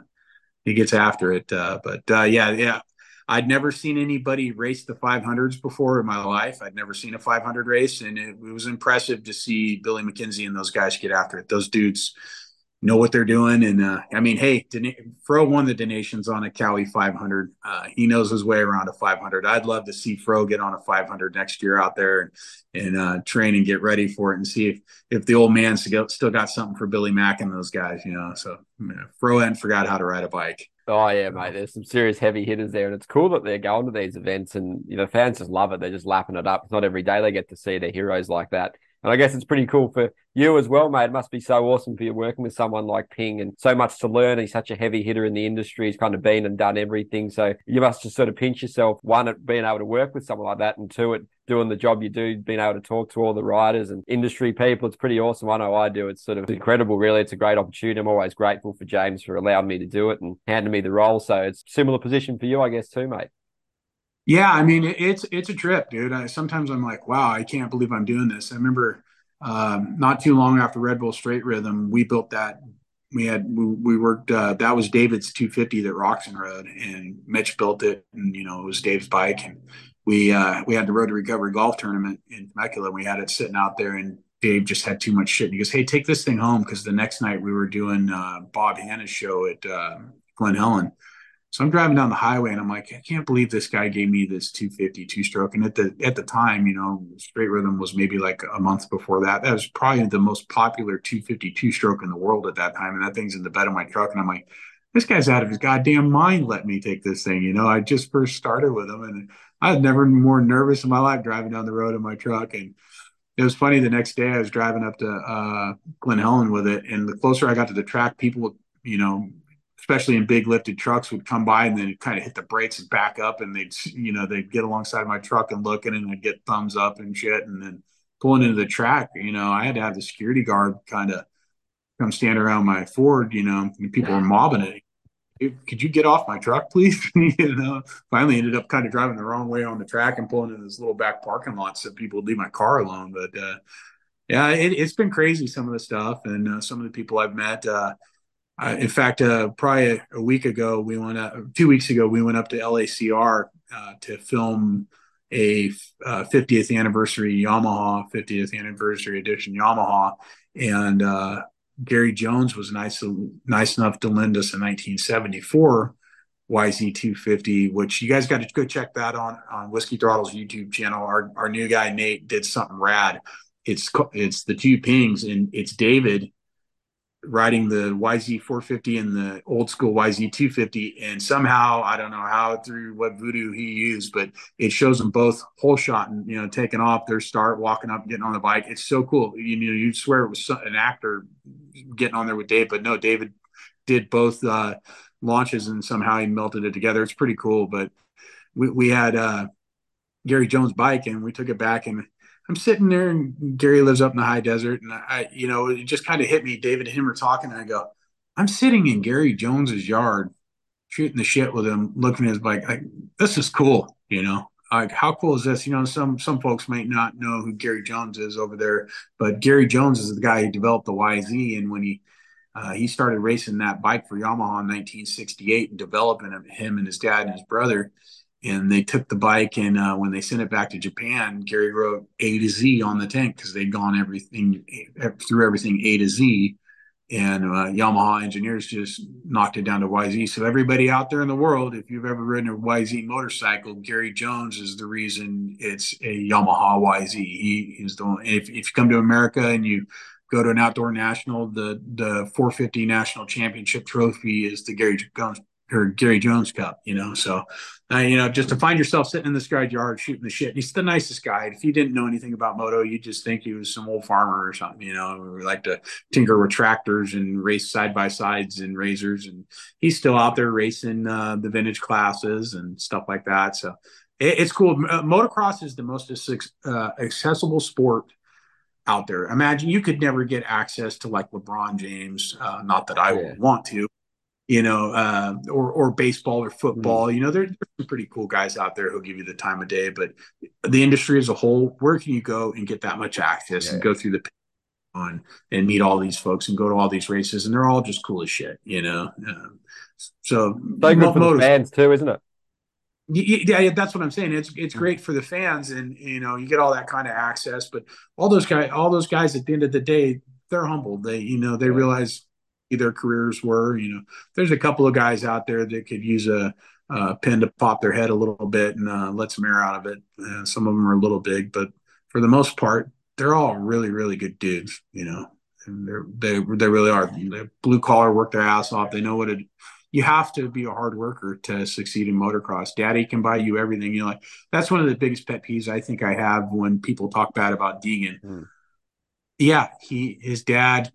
he gets after it. Uh, but uh, yeah, yeah, I'd never seen anybody race the 500s before in my life. I'd never seen a 500 race, and it, it was impressive to see Billy McKenzie and those guys get after it. Those dudes know what they're doing. And uh, I mean, hey, Fro won the Des Nations on a Kawi 500. Uh, he knows his way around a 500. I'd love to see Fro get on a 500 next year out there and, and uh, train and get ready for it and see if, if the old man still got something for Billy Mack and those guys, you know. So yeah, Fro hadn't forgot how to ride a bike. Oh yeah, mate. There's some serious heavy hitters there, and it's cool that they're going to these events, and you know, fans just love it. They're just lapping it up. It's not every day they get to see their heroes like that. And I guess it's pretty cool for you as well, mate. It must be so awesome for you working with someone like Ping and so much to learn. He's such a heavy hitter in the industry. He's kind of been and done everything. So you must just sort of pinch yourself, one, at being able to work with someone like that, and two, at doing the job you do, being able to talk to all the riders and industry people. It's pretty awesome. I know I do. It's sort of incredible, really. It's a great opportunity. I'm always grateful for James for allowing me to do it and handing me the role. So it's similar position for you, I guess, too, mate. Yeah, I mean it's it's a trip, dude. I, sometimes I'm like, wow, I can't believe I'm doing this. I remember um, not too long after Red Bull Straight Rhythm, we built that. We had we, we worked. Uh, that was David's 250 that Roczen rode, and Mitch built it, and you know it was Dave's bike, and we uh, we had the Road to Recovery golf tournament in Temecula. And we had it sitting out there, and Dave just had too much shit. And he goes, "Hey, take this thing home," because the next night we were doing uh, Bob Hannah's show at uh, Glen Helen, so I'm driving down the highway and I'm like, I can't believe this guy gave me this 250 two stroke. And at the at the time, you know, straight rhythm was maybe like a month before that. That was probably the most popular 250 two stroke in the world at that time. And that thing's in the bed of my truck. And I'm like, this guy's out of his goddamn mind. Let me take this thing. You know, I just first started with him and I was never more nervous in my life driving down the road in my truck. And it was funny the next day I was driving up to uh, Glen Helen with it. And the closer I got to the track, people you know, especially in big lifted trucks, would come by and then kind of hit the brakes and back up, and they'd you know they'd get alongside my truck and looking, and I'd get thumbs up and shit, and then pulling into the track, you know, I had to have the security guard kind of come stand around my Ford, you know, and people were mobbing it. Could you get off my truck, please? you know, finally ended up kind of driving the wrong way on the track and pulling in this little back parking lot so people would leave my car alone. But uh, yeah, it, has been crazy some of the stuff and uh, some of the people I've met. Uh, uh, in fact, uh, probably a, week ago, we went up, two weeks ago, we went up to LACR uh, to film a 50th uh, anniversary Yamaha, 50th anniversary edition Yamaha. And uh, Gary Jones was nice, nice enough to lend us a 1974 YZ250, which you guys got to go check that on, on Whiskey Throttle's YouTube channel. Our, our new guy, Nate, did something rad. It's, it's the two pings and it's David riding the YZ 450 and the old school YZ 250. And somehow, I don't know how through what voodoo he used, but it shows them both whole shot and, you know, taking off their start, walking up, getting on the bike. It's so cool. You know, you'd swear it was an actor getting on there with Dave, but no, David did both uh, launches and somehow he melted it together. It's pretty cool. But we, we had uh, Gary Jones' bike and we took it back and I'm sitting there and Gary lives up in the high desert. And I, you know, it just kind of hit me. David and him are talking. And I go, I'm sitting in Gary Jones's yard, shooting the shit with him, looking at his bike. Like, this is cool, you know. Like, how cool is this? You know, some some folks might not know who Gary Jones is over there, but Gary Jones is the guy who developed the YZ. And when he uh, he started racing that bike for Yamaha in 1968 and developing him and his dad and his brother and they took the bike and uh, when they sent it back to Japan, Gary wrote A to Z on the tank because they'd gone everything through everything A to Z, and uh, Yamaha engineers just knocked it down to YZ. So everybody out there in the world, if you've ever ridden a YZ motorcycle, Gary Jones is the reason it's a Yamaha YZ. He is the one. If, if you come to America and you go to an outdoor national, the the 450 national championship trophy is the Gary Jones or Gary Jones Cup, you know. So, uh, you know, just to find yourself sitting in this guy's yard shooting the shit. He's the nicest guy. If you didn't know anything about moto, you'd just think he was some old farmer or something, you know, we like to tinker with tractors and race side by sides and razors. And he's still out there racing uh, the vintage classes and stuff like that. So it, it's cool. Uh, motocross is the most uh, accessible sport out there. Imagine you could never get access to like LeBron James. Uh, not that I yeah. would want to, you know, uh, or or baseball or football. Mm. You know, there, there's some pretty cool guys out there who'll give you the time of day. But the industry as a whole, where can you go and get that much access yeah. and go through the on and meet all these folks and go to all these races and they're all just cool as shit, you know. Um, so, so good for the fans too, isn't it? Yeah, yeah, that's what I'm saying. It's it's great for the fans, and you know you get all that kind of access. But all those guys, all those guys, at the end of the day, they're humble. They you know they realize their careers were. You know, there's a couple of guys out there that could use a, a pin to pop their head a little bit and uh, let some air out of it. Uh, some of them are a little big, but for the most part, they're all really, really good dudes. You know, and they're, they they really are. They blue collar, work their ass off. They know what it. You have to be a hard worker to succeed in motocross. Daddy can buy you everything you like. That's one of the biggest pet peeves I think I have when people talk bad about Deegan. Mm. Yeah, he his dad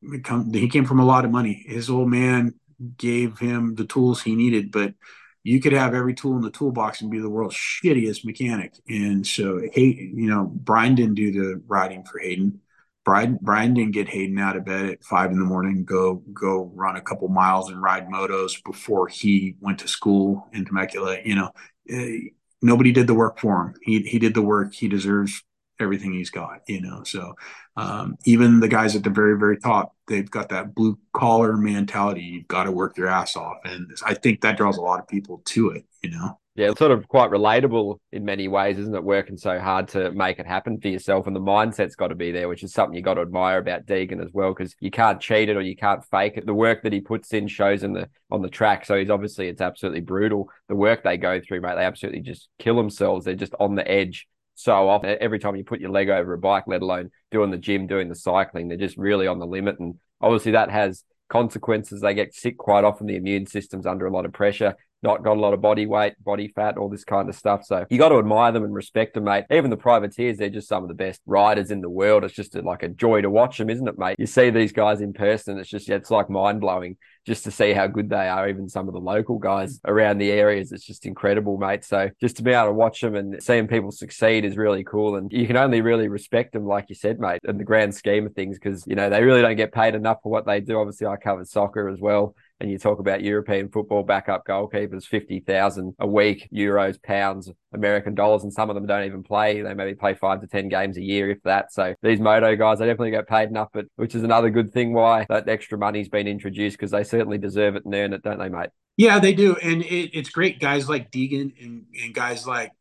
he came from a lot of money. His old man gave him the tools he needed, but you could have every tool in the toolbox and be the world's shittiest mechanic. And so, hey, you know, Brian didn't do the riding for Haiden. Brian, Brian didn't get Haiden out of bed at five in the morning, go go run a couple miles and ride motos before he went to school in Temecula. You know, uh, nobody did the work for him. He he did the work. He deserves everything he's got, you know. So um, even the guys at the very, very top, they've got that blue collar mentality. You've got to work your ass off. And I think that draws a lot of people to it, you know. Yeah, it's sort of quite relatable in many ways, isn't it? Working so hard to make it happen for yourself, and the mindset's got to be there, which is something you got to admire about Deegan as well, because you can't cheat it or you can't fake it. The work that he puts in shows in the on the track, so he's obviously it's absolutely brutal. The work they go through, mate, they absolutely just kill themselves. They're just on the edge so often. Every time you put your leg over a bike, let alone doing the gym, doing the cycling, they're just really on the limit. And obviously, that has consequences. They get sick quite often. The immune system's under a lot of pressure not got a lot of body weight, body fat, all this kind of stuff. So you got to admire them and respect them, mate. Even the privateers, they're just some of the best riders in the world. It's just a, like a joy to watch them, isn't it, mate? You see these guys in person, it's just, yeah, it's like mind blowing just to see how good they are. Even some of the local guys around the areas, it's just incredible, mate. So just to be able to watch them and seeing people succeed is really cool. And you can only really respect them, like you said, mate, in the grand scheme of things, because, you know, they really don't get paid enough for what they do. Obviously, I covered soccer as well and you talk about European football backup goalkeepers, 50,000 a week, euros, pounds, American dollars, and some of them don't even play. They maybe play five to 10 games a year, if that. So these moto guys, they definitely get paid enough, but which is another good thing why that extra money's been introduced because they certainly deserve it and earn it, don't they, mate? Yeah, they do. And it, it's great. Guys like Deegan and, and guys like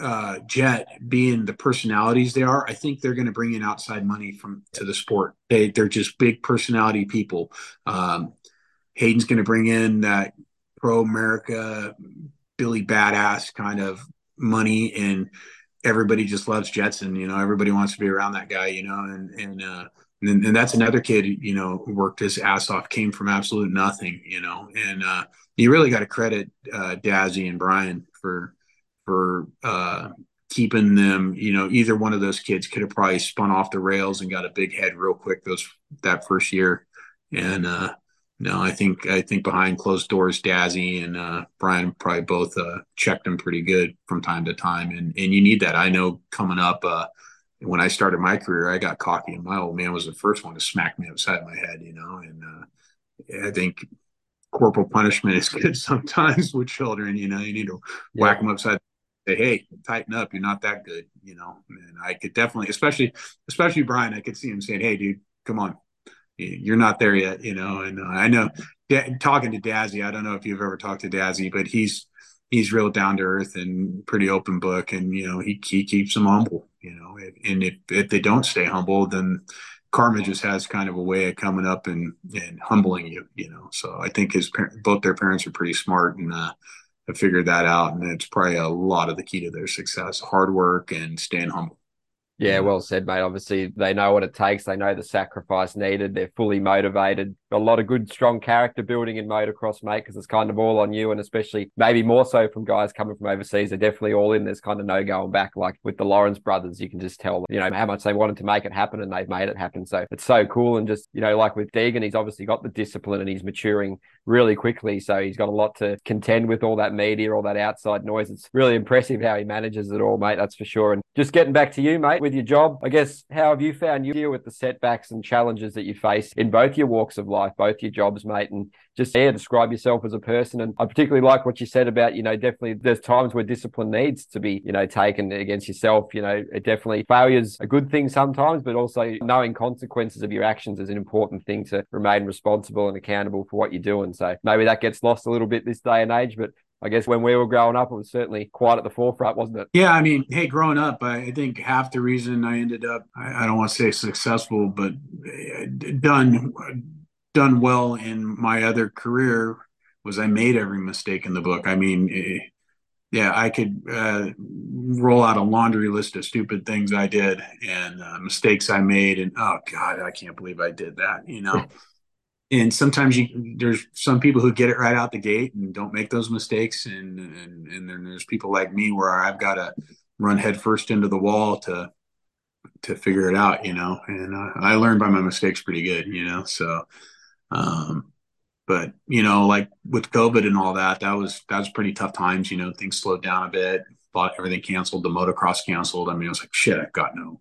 uh, Jett being the personalities they are, I think they're going to bring in outside money from to the sport. They they're just big personality people. Um, Haiden's going to bring in that pro America, Billy Badass kind of money, and everybody just loves Jetson. You know, everybody wants to be around that guy. You know, and and uh, and, and that's another kid. You know, worked his ass off, came from absolute nothing. You know, and uh, you really got to credit uh, Dazzy and Brian for for uh, keeping them. You know, either one of those kids could have probably spun off the rails and got a big head real quick those that first year, and uh, no, I think I think behind closed doors, Dazzy and uh, Brian probably both uh, checked him pretty good from time to time, and and you need that. I know coming up uh, when I started my career, I got cocky, and my old man was the first one to smack me upside my head, you know. And uh, I think corporal punishment is good sometimes with children. You know, you need to yeah. whack them upside. Say, hey, tighten up. You're not that good, you know. And I could definitely, especially especially Brian, I could see him saying, "Hey, dude, come on, you're not there yet, you know. And uh, I know da- talking to Dazzy, I don't know if you've ever talked to Dazzy, but he's he's real down to earth and pretty open book, and you know he he keeps them humble, you know. And if if they don't stay humble, then karma just has kind of a way of coming up and and humbling you, you know. So I think his both their parents are pretty smart and uh, have figured that out, and it's probably a lot of the key to their success: hard work and staying humble. Yeah, well said, mate. Obviously, they know what it takes. They know the sacrifice needed. They're fully motivated. A lot of good, strong character building in motocross, mate, because it's kind of all on you. And especially maybe more so from guys coming from overseas. They're definitely all in. There's kind of no going back. Like with the Lawrence brothers, you can just tell, you know, how much they wanted to make it happen and they've made it happen. So it's so cool. And just, you know, like with Deegan, he's obviously got the discipline and he's maturing really quickly. So he's got a lot to contend with all that media, all that outside noise. It's really impressive how he manages it all, mate. That's for sure. And just getting back to you, mate, with your job, I guess, how have you found you deal with the setbacks and challenges that you face in both your walks of life, both your jobs, mate, and just yeah, describe yourself as a person. And I particularly like what you said about, you know, definitely there's times where discipline needs to be, you know, taken against yourself. You know, it definitely failure's a good thing sometimes, but also knowing consequences of your actions is an important thing to remain responsible and accountable for what you're doing. So maybe that gets lost a little bit this day and age, but I guess when we were growing up, it was certainly quite at the forefront, wasn't it? Yeah, I mean, hey, growing up, I think half the reason I ended up, I, don't want to say successful, but eh, done done well in my other career was I made every mistake in the book. I mean, eh, yeah, I could uh, roll out a laundry list of stupid things I did and uh, mistakes I made, and oh god, I can't believe I did that. You know. and sometimes you there's some people who get it right out the gate and don't make those mistakes and and and then there's people like me where I've got to run headfirst into the wall to to figure it out you know and uh, I learned by my mistakes pretty good you know so um but you know like with covid and all that that was that was pretty tough times you know things slowed down a bit thought everything canceled the motocross canceled i mean i was like shit i've got no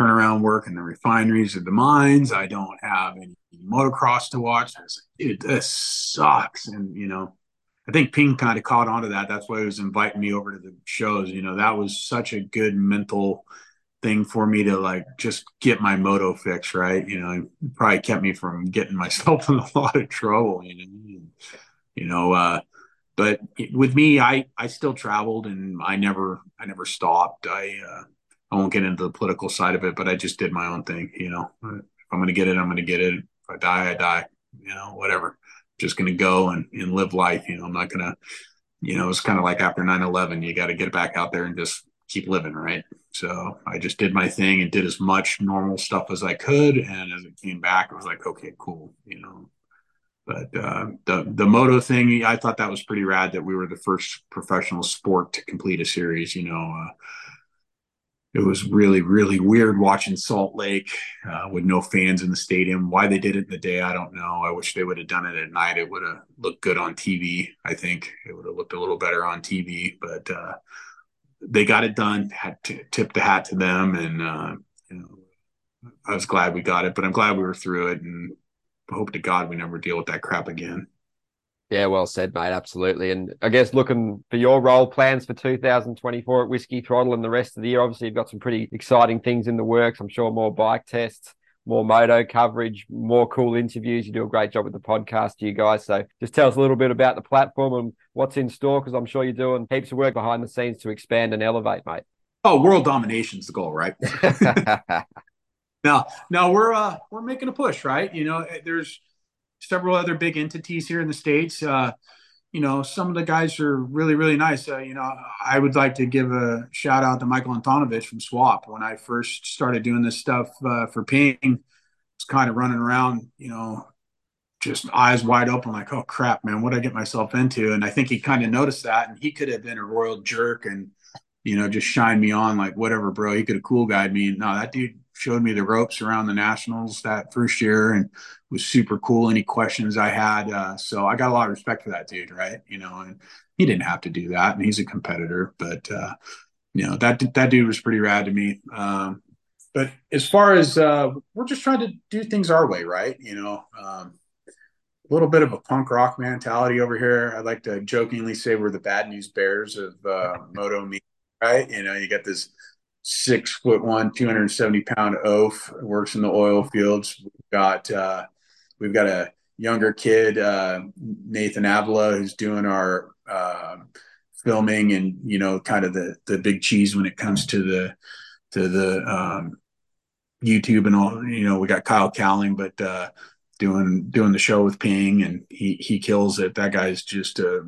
turnaround work in the refineries or the mines. I don't have any motocross to watch. I was like, dude, this sucks. And, you know, I think Ping kind of caught on to that. That's why he was inviting me over to the shows. You know, that was such a good mental thing for me to like just get my moto fix right. You know, it probably kept me from getting myself in a lot of trouble, you know. You know, uh, but with me, I I still traveled and I never I never stopped. I uh, I won't get into the political side of it, but I just did my own thing. You know, if I'm to get it, I'm to get it. If I die, I die. You know, whatever. Just to go and, and live life. You know, I'm not to, you know, it's kind of like after 9 11, you got to get back out there and just keep living. Right. So I just did my thing and did as much normal stuff as I could. And as it came back, it was like, okay, cool. You know, but uh, the the moto thing, I thought that was pretty rad that we were the first professional sport to complete a series. You know, uh, it was really really weird watching Salt Lake uh, with no fans in the stadium. Why they did it in the day, I don't know. I wish they would have done it at night. It would have looked good on TV. I think it would have looked a little better on TV. But uh, they got it done. Had to tip the hat to them, and uh, you know, I was glad we got it. But I'm glad we were through it, and hope to God we never deal with that crap again. Yeah, well said, mate. Absolutely. And I guess looking for your role plans for 2024 at Whiskey Throttle and the rest of the year, obviously you've got some pretty exciting things in the works. I'm sure more bike tests, more moto coverage, more cool interviews. You do a great job with the podcast, you guys. So just tell us a little bit about the platform and what's in store, because I'm sure you're doing heaps of work behind the scenes to expand and elevate, mate. Oh, world domination is the goal, right? no, no, we're uh, we're making a push, right? You know, there's several other big entities here in the states. Uh, you know, some of the guys are really, really nice. Uh, you know, I would like to give a shout out to Michael Antonovich from Swap. When I first started doing this stuff uh, for Ping, was kind of running around, you know, just eyes wide open, like, oh crap, man, what did I get myself into? And I think he kind of noticed that, and he could have been a royal jerk and, you know, just shine me on, like, whatever, bro. He could have cool guyed me. No, that dude showed me the ropes around the nationals that first year and was super cool. Any questions I had, uh, so I got a lot of respect for that dude, right? You know, and he didn't have to do that, and he's a competitor, but uh, you know that that dude was pretty rad to me. Um, but as far as uh, we're just trying to do things our way, right? You know, um, a little bit of a punk rock mentality over here. I like to jokingly say we're the bad news bears of uh, Moto Me, right? You know, you got this six foot one, 270 pound oaf, works in the oil fields. We've got, uh, we've got a younger kid, uh, Nathan Avila, who's doing our, uh, filming and, you know, kind of the, the big cheese when it comes to the, to the, um, YouTube and all. You know, we got Kyle Cowling, but uh, doing doing the show with Ping, and he he kills it. That guy's just a,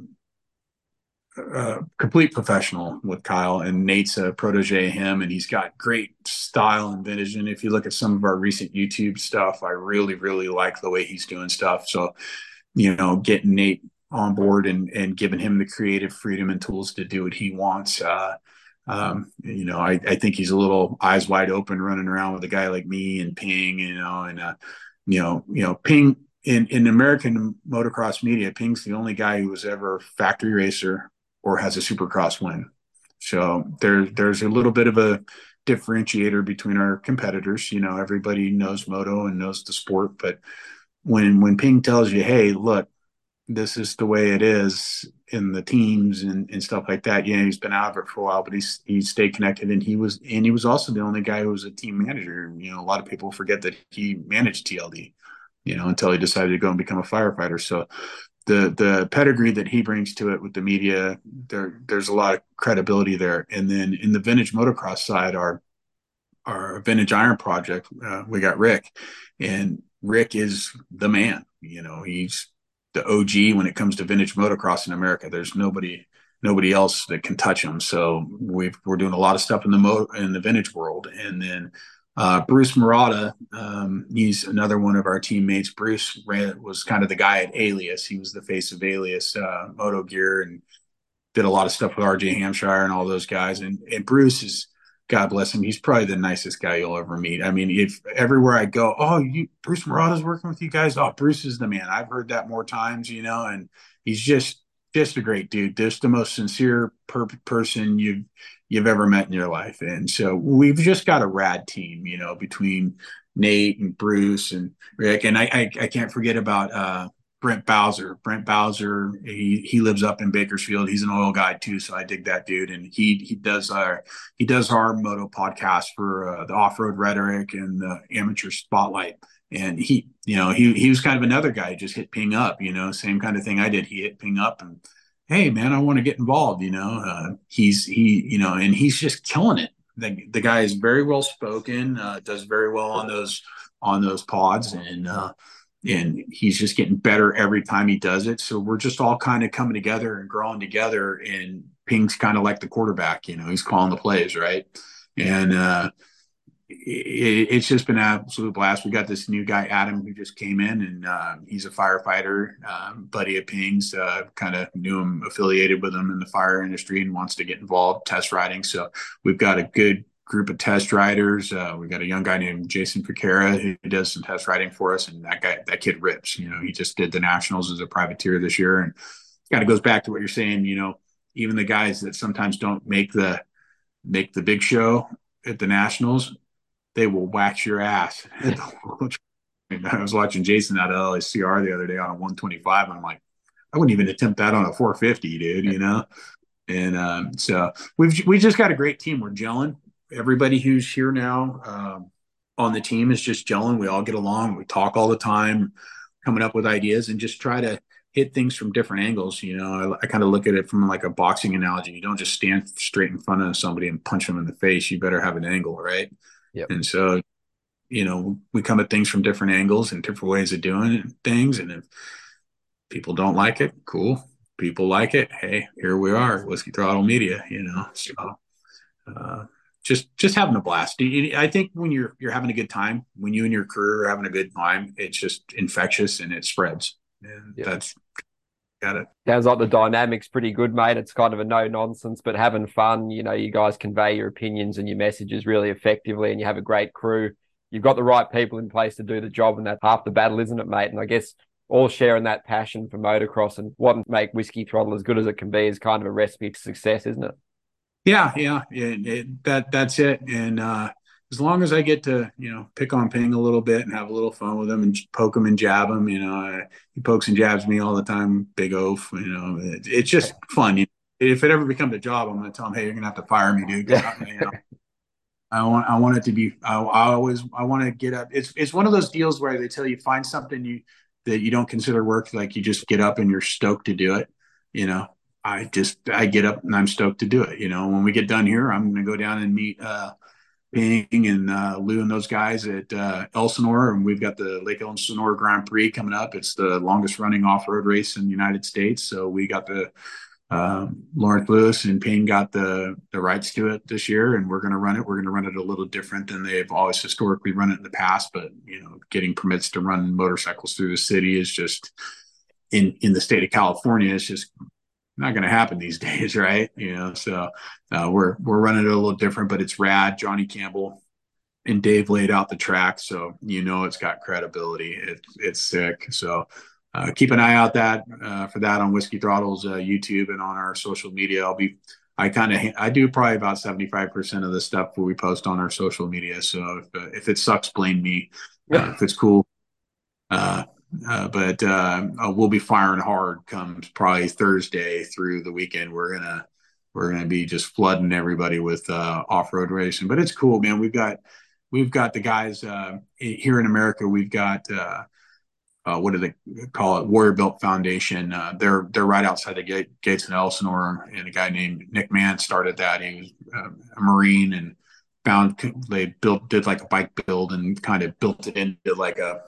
a complete professional with Kyle, and Nate's a protege of him, and he's got great style and vision. If you look at some of our recent YouTube stuff, I really really like the way he's doing stuff. So, you know, getting Nate on board and and giving him the creative freedom and tools to do what he wants. Uh, um, you know, I, I think he's a little eyes wide open running around with a guy like me and Ping, you know, and uh, you know, you know, Ping in in American motocross media, Ping's the only guy who was ever factory racer or has a supercross win. So there there's a little bit of a differentiator between our competitors. You know, everybody knows moto and knows the sport, but when when Ping tells you, "Hey, look, this is the way it is in the teams and, and stuff like that. Yeah, he's been out of it for a while, but he's he stayed connected and he was and he was also the only guy who was a team manager. You know, a lot of people forget that he managed TLD, you know, until he decided to go and become a firefighter. So the the pedigree that he brings to it with the media, there there's a lot of credibility there. And then in the vintage motocross side, our our vintage iron project, uh, we got Rick, and Rick is the man. You know, he's the OG when it comes to vintage motocross in America. There's nobody nobody else that can touch him. So we are doing a lot of stuff in the mo in the vintage world. And then uh, Bruce Murata, um, he's another one of our teammates. Bruce ran, was kind of the guy at Alias. He was the face of Alias uh, Moto Gear and did a lot of stuff with RJ Hampshire and all those guys. And, and Bruce is God bless him. He's probably the nicest guy you'll ever meet. I mean, if everywhere I go, oh, you Bruce Murata's working with you guys. Oh, Bruce is the man. I've heard that more times, you know, and he's just just a great dude. Just the most sincere per- person you've you've ever met in your life. And so we've just got a rad team, you know, between Nate and Bruce and Rick. And I I, I can't forget about uh Brent Bowser. Brent Bowser, he he lives up in Bakersfield. He's an oil guy too, so I dig that dude. And he he does our he does our moto podcast for uh, the Off Road Rhetoric and the Amateur Spotlight. And he, you know, he he was kind of another guy. Just hit ping up, you know, same kind of thing I did. He hit ping up and hey man, I want to get involved. You know, uh, he's he you know, and he's just killing it. The the guy is very well spoken, uh, does very well on those on those pods, and uh, and he's just getting better every time he does it. So we're just all kind of coming together and growing together. And Ping's kind of like the quarterback, you know, he's calling the plays, right? And uh, it, it's just been an absolute blast. We got this new guy, Adam, who just came in, and uh, he's a firefighter, um, buddy of Ping's. Uh, kind of knew him, affiliated with him in the fire industry, and wants to get involved test riding. So we've got a good group of test riders. Uh, we got a young guy named Jason Piquera who does some test riding for us, and that guy, that kid rips. You know, he just did the nationals as a privateer this year, and kind of goes back to what you're saying. You know, even the guys that sometimes don't make the make the big show at the nationals, they will wax your ass. I was watching Jason out of LACR the other day on a 125. And I'm like, I wouldn't even attempt that on a 450, dude. You know. And um, so we've we just got a great team. We're gelling everybody who's here now um, on the team is just gelling. We all get along. We talk all the time, coming up with ideas and just try to hit things from different angles. You know, I, I kind of look at it from like a boxing analogy. You don't just stand straight in front of somebody and punch them in the face. You better have an angle, right? Yep. And so, you know, we come at things from different angles and different ways of doing things. And if people don't like it, cool. People like it. Hey, here we are, Whiskey Throttle Media. You know, so. Uh, just just having a blast. I think when you're you're having a good time, when you and your crew are having a good time, it's just infectious and it spreads. And yeah. that's got it. Sounds like the dynamic's pretty good, mate. It's kind of a no nonsense, but having fun. You know, you guys convey your opinions and your messages really effectively, and you have a great crew. You've got the right people in place to do the job, and that's half the battle, isn't it, mate? And I guess all sharing that passion for motocross and what make whiskey throttle as good as it can be is kind of a recipe for success, isn't it? Yeah, yeah, it, it, that that's it. And uh, as long as I get to you know pick on Ping a little bit and have a little fun with him and poke him and jab him, you know, I, he pokes and jabs me all the time. Big oaf, you know, it, it's just fun. You know, if it ever becomes a job, I'm going to tell him, hey, you're going to have to fire me, dude. I, you know, I want I want it to be. I, I always I want to get up. It's it's one of those deals where they tell you find something you that you don't consider work, like you just get up and you're stoked to do it. You know, I just I get up and I'm stoked to do it. You know, when we get done here, I'm going to go down and meet uh, Ping and uh, Lou and those guys at uh, Elsinore, and we've got the Lake Elsinore Grand Prix coming up. It's the longest running off road race in the United States. So we got the um, Lawrence Lewis and Ping got the the rights to it this year, and we're going to run it. We're going to run it a little different than they've always historically run it in the past. But you know, getting permits to run motorcycles through the city is just in in the state of California. It's just not going to happen these days, right? You know, so uh, we're we're running it a little different, but it's rad. Johnny Campbell and Dave laid out the track, so you know it's got credibility. It, it's sick. So uh, keep an eye out that uh, for that on Whiskey Throttle's uh, YouTube and on our social media. I'll be I kind of I do probably about seventy five percent of the stuff we post on our social media. So if, uh, if it sucks, blame me. Uh, if it's cool, uh, but we'll be firing hard come probably Thursday through the weekend. We're gonna we're gonna be just flooding everybody with off road racing. But it's cool, man. We've got we've got the guys here in America. We've got uh, what do they call it? Warrior Built Foundation. Uh, they're they're right outside the gate, gates in Elsinore, and a guy named Nick Mann started that. He was uh, a Marine and found they built did like a bike build and kind of built it into like a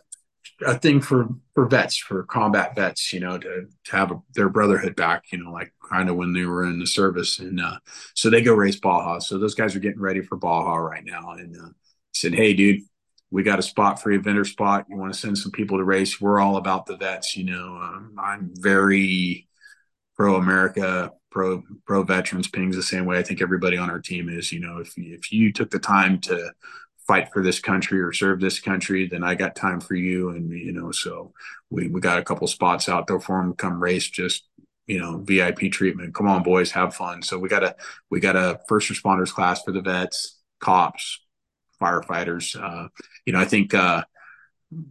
a thing for for vets for combat vets you know to to have a, their brotherhood back you know like kind of when they were in the service and uh, so they go race baja so those guys are getting ready for baja right now and uh, said hey dude we got a spot for a vendor spot. You want to send some people to race. We're all about the vets. You know, um, I'm very pro America, pro pro veterans. Pings the same way. I think everybody on our team is. You know, if if you took the time to fight for this country or serve this country, then I got time for you. And you know, so we we got a couple spots out there for them. Come race, just you know, VIP treatment. Come on, boys, have fun. So we got a we got a first responders class for the vets, cops, firefighters. Uh, you know, I think uh,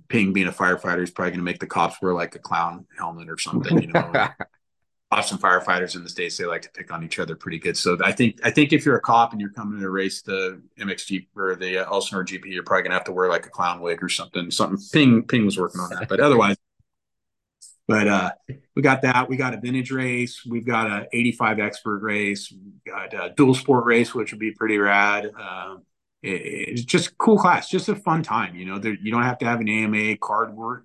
Ping being a firefighter is probably going to make the cops wear like a clown helmet or something. You know, and firefighters in the states they like to pick on each other pretty good. So I think I think if you're a cop and you're coming to race the MXG or the Elsinore GP, you're probably to have to wear like a clown wig or something. Something Ping Ping was working on that, but otherwise. But uh, we got that. We got a vintage race. We've got a 85 expert race. We got a dual sport race, which would be pretty rad. Uh, it's just cool class, just a fun time. You know, there, you don't have to have an AMA card. We're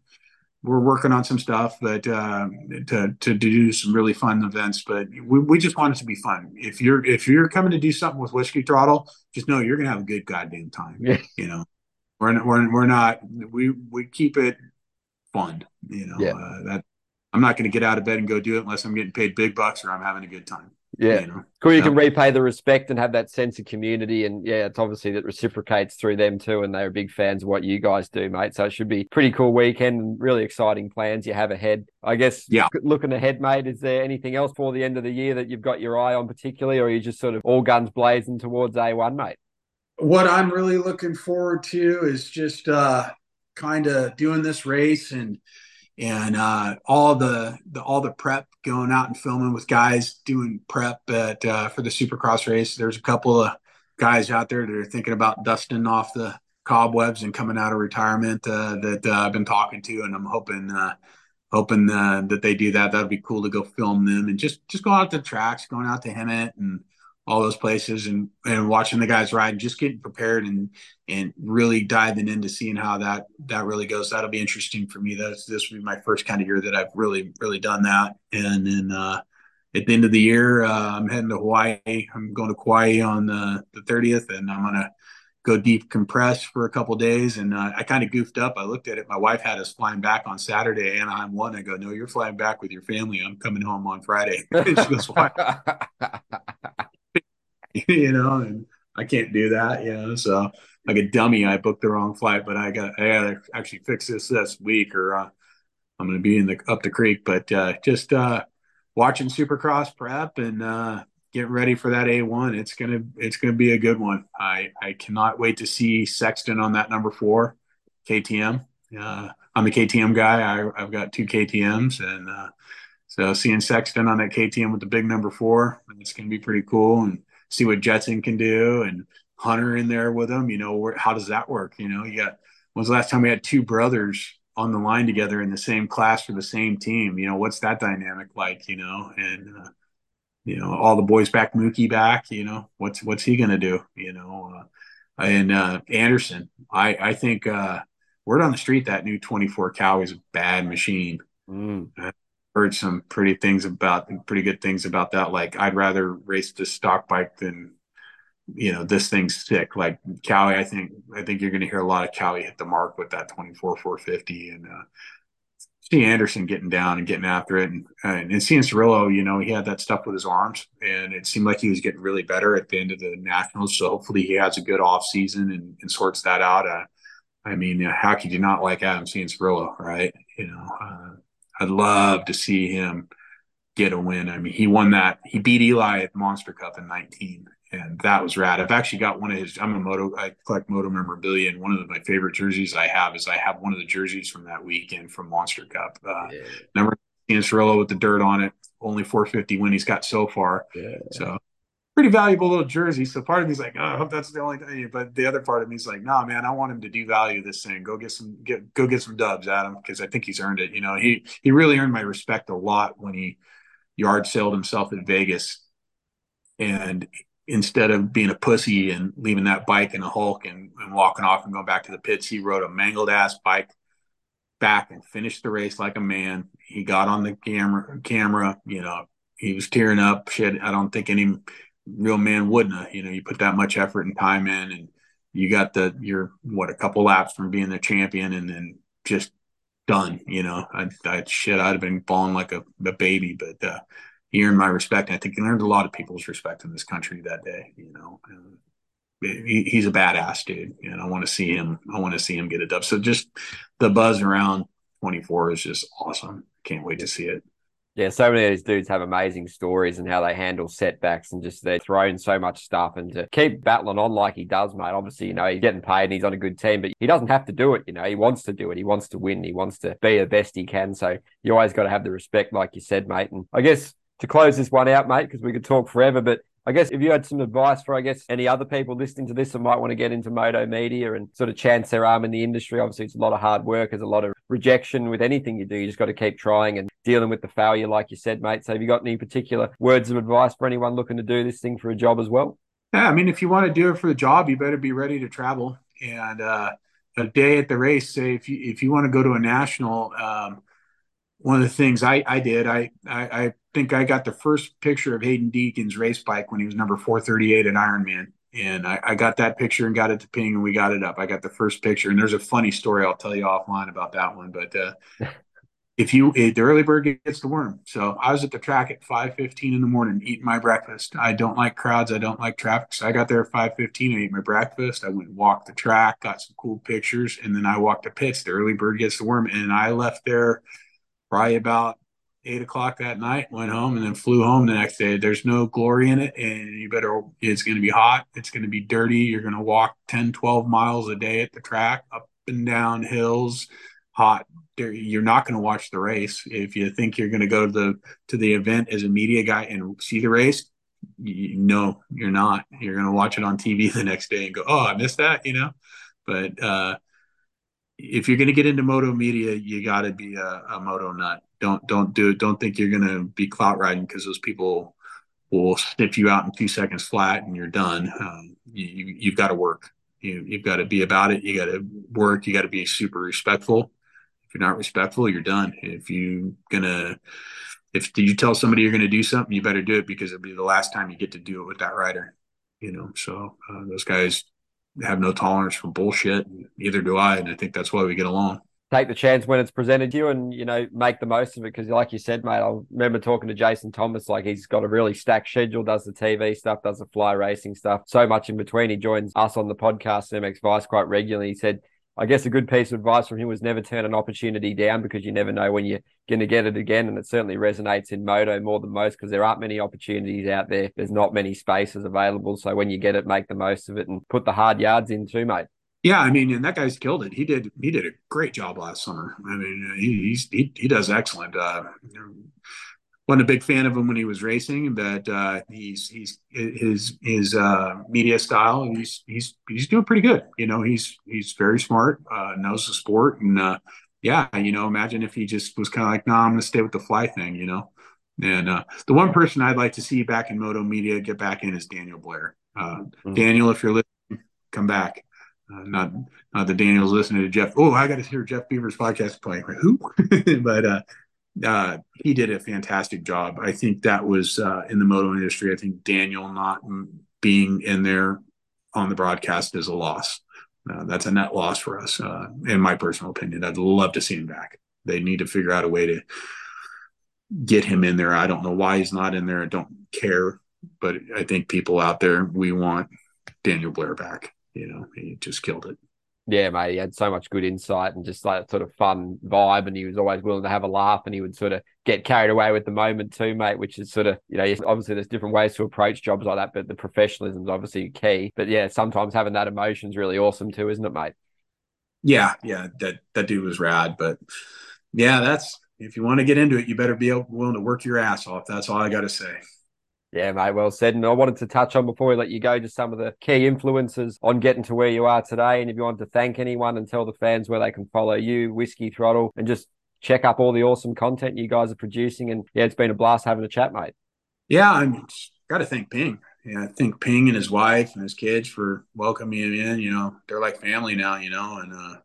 we're working on some stuff, but uh, to to do some really fun events. But we, we just want it to be fun. If you're if you're coming to do something with Whiskey Throttle, just know you're gonna have a good goddamn time. Yeah. You know, we're we're we're not we we keep it fun. You know, yeah. uh, that I'm not going to get out of bed and go do it unless I'm getting paid big bucks or I'm having a good time. Yeah. You know? Cool. You can repay the respect and have that sense of community. And yeah, it's obviously that reciprocates through them too. And they're big fans of what you guys do, mate. So it should be pretty cool weekend and really exciting plans you have ahead. I guess yeah. looking ahead, mate, is there anything else for the end of the year that you've got your eye on particularly, or are you just sort of all guns blazing towards A1, mate? What I'm really looking forward to is just uh kind of doing this race and and uh, all the, the all the prep going out and filming with guys doing prep at uh, for the Supercross race. There's a couple of guys out there that are thinking about dusting off the cobwebs and coming out of retirement uh, that uh, I've been talking to, and I'm hoping uh, hoping uh, that they do that. That'd be cool to go film them and just just go out to tracks, going out to Hemet and all those places and and watching the guys ride and just getting prepared and and really diving into seeing how that that really goes. That'll be interesting for me. That's this will be my first kind of year that i've really really done that. And then uh at the end of the year uh, i'm heading to hawaii. I'm going to kauai on the the 30th and i'm gonna go deep compress for a couple days. And uh, i kind of goofed up. I looked at it. My wife had us flying back on saturday and i'm one. I go no you're flying back with your family. I'm coming home on friday. She goes why you know, and I can't do that, you know. So like a dummy, I booked the wrong flight, but I got I got to actually fix this this week, or uh, I'm going to be in the up the creek. But uh, just uh, watching Supercross prep and uh, getting ready for that A1. It's gonna it's gonna be a good one. I I cannot wait to see Sexton on that number four KTM. Uh, I'm a KTM guy. I, have got two KTM's, and uh, so seeing Sexton on that KTM with the big number four, it's gonna be pretty cool. And see what Jetson can do and Hunter in there with him. You know, where, how does that work? You know, you got when's the last time we had two brothers on the line together in the same class for the same team? You know, what's that dynamic like? You know, and uh, you know all the boys back, Mookie back. You know, what's what's he gonna do? You know. Uh, and uh, Anderson. I I think uh, word on the street that new 24 cow is a bad machine. Mm. Heard some pretty things about pretty good things about that. Like I'd rather race the stock bike than you know this thing's sick. Like Kawi, I think I think you're going to hear a lot of Kawi hit the mark with that 24 450 and. Uh, see Anderson getting down and getting after it, and, and seeing Cirillo, you know, he had that stuff with his arms, and it seemed like he was getting really better at the end of the nationals. So hopefully he has a good off season and, and sorts that out. Uh, I mean, how could you not like Adam Cianciarulo, right? You know, uh, I'd love to see him get a win. I mean, he won that. He beat Eli at Monster Cup in 19, and that was rad. I've actually got one of his. I'm a moto. I collect moto memorabilia, and one of my favorite jerseys I have is I have one of the jerseys from that weekend from Monster Cup. Uh, yeah. Number Cianciarulo with the dirt on it. Only 450 win he's got so far. Yeah. So pretty valuable little jersey. So part of me's like, oh, I hope that's the only thing. But the other part of me's like, nah, man, I want him to devalue this thing. Go get some get go get some dubs, Adam, because I think he's earned it. You know, he he really earned my respect a lot when he yard sailed himself in Vegas. And instead of being a pussy and leaving that bike in a hulk and, and walking off and going back to the pits, he rode a mangled ass bike back and finished the race like a man. He got on the camera, camera, you know, he was tearing up. Shit, I don't think any real man wouldn't. You know, you put that much effort and time in, and you got the you're what a couple laps from being the champion, and then just done. You know, I, I shit, I'd have been falling like a, a baby, but uh, he earned my respect. And I think he earned a lot of people's respect in this country that day. You know, he, he's a badass dude, and I want to see him. I want to see him get a dub. So just the buzz around 24 is just awesome. Can't wait to see it. Yeah, so many of these dudes have amazing stories and how they handle setbacks and just they're throwing so much stuff and to keep battling on like he does, mate. Obviously, you know, he's getting paid and he's on a good team, but he doesn't have to do it. You know, he wants to do it. He wants to win. He wants to be the best he can. So you always got to have the respect, like you said, mate. And I guess to close this one out, mate, because we could talk forever, but I guess if you had some advice for, I guess, any other people listening to this that might want to get into moto media and sort of chance their arm in the industry, obviously it's a lot of hard work, there's a lot of rejection with anything you do. You just got to keep trying and dealing with the failure, like you said, mate. So have you got any particular words of advice for anyone looking to do this thing for a job as well? Yeah, I mean, if you want to do it for the job, you better be ready to travel. And uh, a day at the race, say if you if you want to go to a national, um, one of the things I, I did, I, I, I think I got the first picture of Haiden Deegan's race bike when he was number 438 at Ironman. And I, I, got that picture and got it to Ping and we got it up. I got the first picture and there's a funny story I'll tell you offline about that one. But uh, if you the early bird gets the worm. So I was at the track at 5:15 in the morning eating my breakfast. I don't like crowds. I don't like traffic. So I got there at 5:15. I ate my breakfast. I went and walked the track, got some cool pictures, and then I walked the pits. The early bird gets the worm, and I left there probably about eight o'clock that night, went home and then flew home the next day. There's no glory in it. And you better, it's going to be hot. It's going to be dirty. You're going to walk 10, 12 miles a day at the track, up and down hills, hot. You're not going to watch the race. If you think you're going to go to the, to the event as a media guy and see the race, you, no, you're not. You're going to watch it on TV the next day and go, oh, I missed that, you know? But, uh, if you're going to get into moto media, you got to be a, a, moto nut. Don't don't do it. Don't think you're going to be clout riding because those people will sniff you out in two seconds flat and you're done. Um, you, you have got to work. You you've got to be about it. You got to work. You got to be super respectful. If you're not respectful, you're done. If you're gonna if you tell somebody you're going to do something, you better do it because it'll be the last time you get to do it with that rider. You know, so uh, those guys have no tolerance for bullshit. Neither do I, and I think that's why we get along. Take the chance when it's presented to you, and you know make the most of it. Because, like you said, mate, I remember talking to Jason Thomas. Like he's got a really stacked schedule. Does the TV stuff, does the fly racing stuff, so much in between. He joins us on the podcast MX Vice quite regularly. He said I guess a good piece of advice from him was never turn an opportunity down because you never know when you're going to get it again. And it certainly resonates in moto more than most because there aren't many opportunities out there. There's not many spaces available. So when you get it, make the most of it and put the hard yards in too, mate. Yeah, I mean, and that guy's killed it. He did. He did a great job last summer. I mean, he, he, he does excellent. Uh, wasn't a big fan of him when he was racing, but uh, he's he's his his uh, media style. He's he's he's doing pretty good. You know, he's he's very smart, uh, knows the sport, and uh, yeah, you know, imagine if he just was kind of like, no, nah, I'm going to stay with the fly thing. You know, and uh, the one person I'd like to see back in moto media get back in is Daniel Blair. Uh, mm-hmm. Daniel, if you're listening, come back. Uh, not not that Daniel's listening to Jeff. Oh, I got to hear Jeff Beaver's podcast playing. Who? but uh, uh, he did a fantastic job. I think that was uh, in the moto industry. I think Daniel not being in there on the broadcast is a loss. Uh, that's a net loss for us, uh, in my personal opinion. I'd love to see him back. They need to figure out a way to get him in there. I don't know why he's not in there. I don't care, but I think people out there, we want Daniel Blair back. You know, he just killed it. Yeah, mate, he had so much good insight and just like sort of fun vibe, and he was always willing to have a laugh, and he would sort of get carried away with the moment too, mate. Which is sort of you know, obviously there's different ways to approach jobs like that, but the professionalism is obviously key. But yeah, sometimes having that emotion is really awesome too, isn't it, mate? Yeah, yeah, that that dude was rad, but yeah, that's if you want to get into it, you better be willing to work your ass off. That's all I got to say. Yeah, mate, well said. And I wanted to touch on before we let you go just some of the key influences on getting to where you are today. And if you want to thank anyone and tell the fans where they can follow you, Whiskey Throttle, and just check up all the awesome content you guys are producing. And yeah, it's been a blast having a chat, mate. Yeah, I'm got to thank Ping. Yeah, I think Ping and his wife and his kids for welcoming me in. You know, they're like family now. You know, and uh,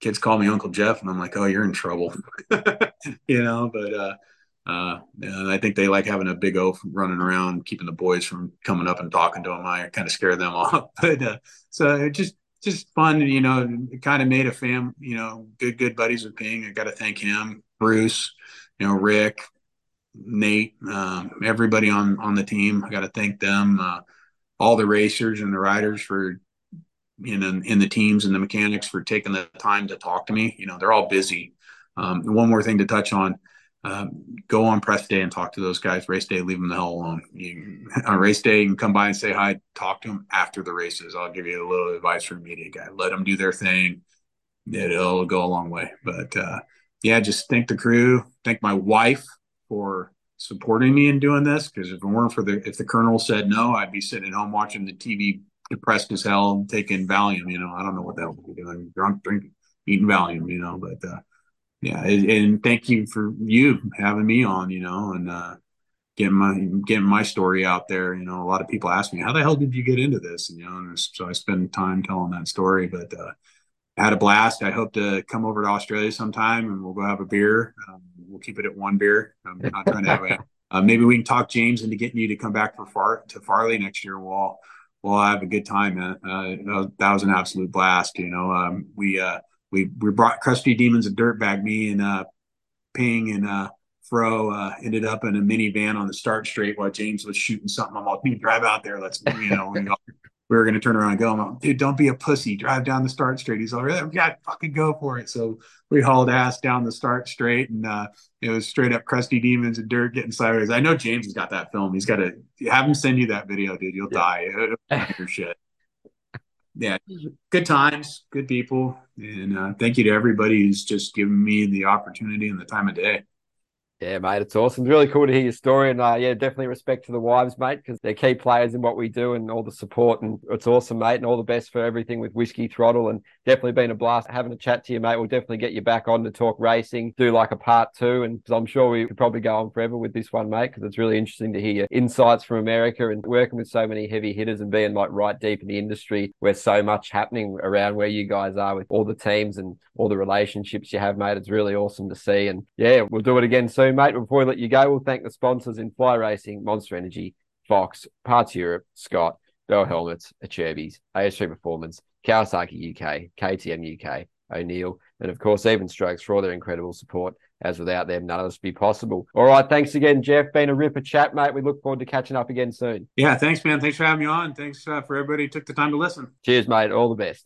kids call me Uncle Jeff, and I'm like, oh, you're in trouble. you know, but uh, uh, and I think they like having a big oaf running around, keeping the boys from coming up and talking to them. I kind of scare them off, but uh, so it just just fun, you know. It kind of made a fam, you know, good good buddies with Ping. I got to thank him, Bruce, you know, Rick, Nate, um, everybody on on the team. I got to thank them, uh, all the racers and the riders for know in the teams and the mechanics for taking the time to talk to me. You know, they're all busy. Um, one more thing to touch on um, go on press day and talk to those guys. Race day, leave them the hell alone. You, on race day, you can come by and say hi. Talk to them after the races. I'll give you a little advice from media guy. Let them do their thing. It'll go a long way. But uh, yeah, just thank the crew. Thank my wife for supporting me in doing this. Because if it weren't for the if the colonel said no, I'd be sitting at home watching the TV, depressed as hell, taking Valium. You know, I don't know what hell I'd be doing, drunk, drinking, eating Valium. You know, but. Uh, yeah, and thank you for you having me on, you know, and uh, getting my getting my story out there. You know, a lot of people ask me, "How the hell did you get into this?" And you know, and so I spend time telling that story. But uh, I had a blast. I hope to come over to Australia sometime, and we'll go have a beer. Um, we'll keep it at one beer. I'm not trying to have a. Uh, maybe we can talk James into getting you to come back for Far to Farley next year. We'll we'll have a good time, man. Uh, that was an absolute blast. You know, um, we uh, we we brought Crusty Demons and Dirtbag. Me and uh, Ping and uh, Fro uh, ended up in a minivan on the start straight while James was shooting something. I'm like, "Me, drive out there. Let's you know." we, we were going to turn around and go. I'm like, dude, don't be a pussy. Drive down the start straight. He's all right. Yeah, fucking go for it. So we hauled ass down the start straight, and uh, it was straight up crusty demons and dirt getting sideways. I know James has got that film. He's got to have him send you that video, dude. You'll yeah. die. shit yeah, good times, good people, and uh, thank you to everybody who's just given me the opportunity and the time of day. Yeah, mate, it's awesome. It's really cool to hear your story, and uh, yeah, definitely respect to the wives, mate, because they're key players in what we do and all the support. And it's awesome, mate, and all the best for everything with Whiskey Throttle. And definitely been a blast having a chat to you, mate. We'll definitely get you back on to talk racing, do like a part two, and I'm sure we could probably go on forever with this one, mate, because it's really interesting to hear your insights from America and working with so many heavy hitters and being like right deep in the industry where so much happening around where you guys are with all the teams and all the relationships you have, mate. It's really awesome to see. And yeah, we'll do it again soon mate. Before we let you go, we'll thank the sponsors in Fly Racing, Monster Energy, Fox, Parts Europe, Scott, Bell Helmets, Acerbis, AS3 Performance, Kawasaki UK, KTM UK, O'Neal, and of course, Evenstrokes for all their incredible support. As without them, none of this would be possible. All right. Thanks again, Jeff. Been a ripper chat, mate. We look forward to catching up again soon. Yeah. Thanks, man. Thanks for having me on. Thanks uh, for everybody who took the time to listen. Cheers, mate. All the best.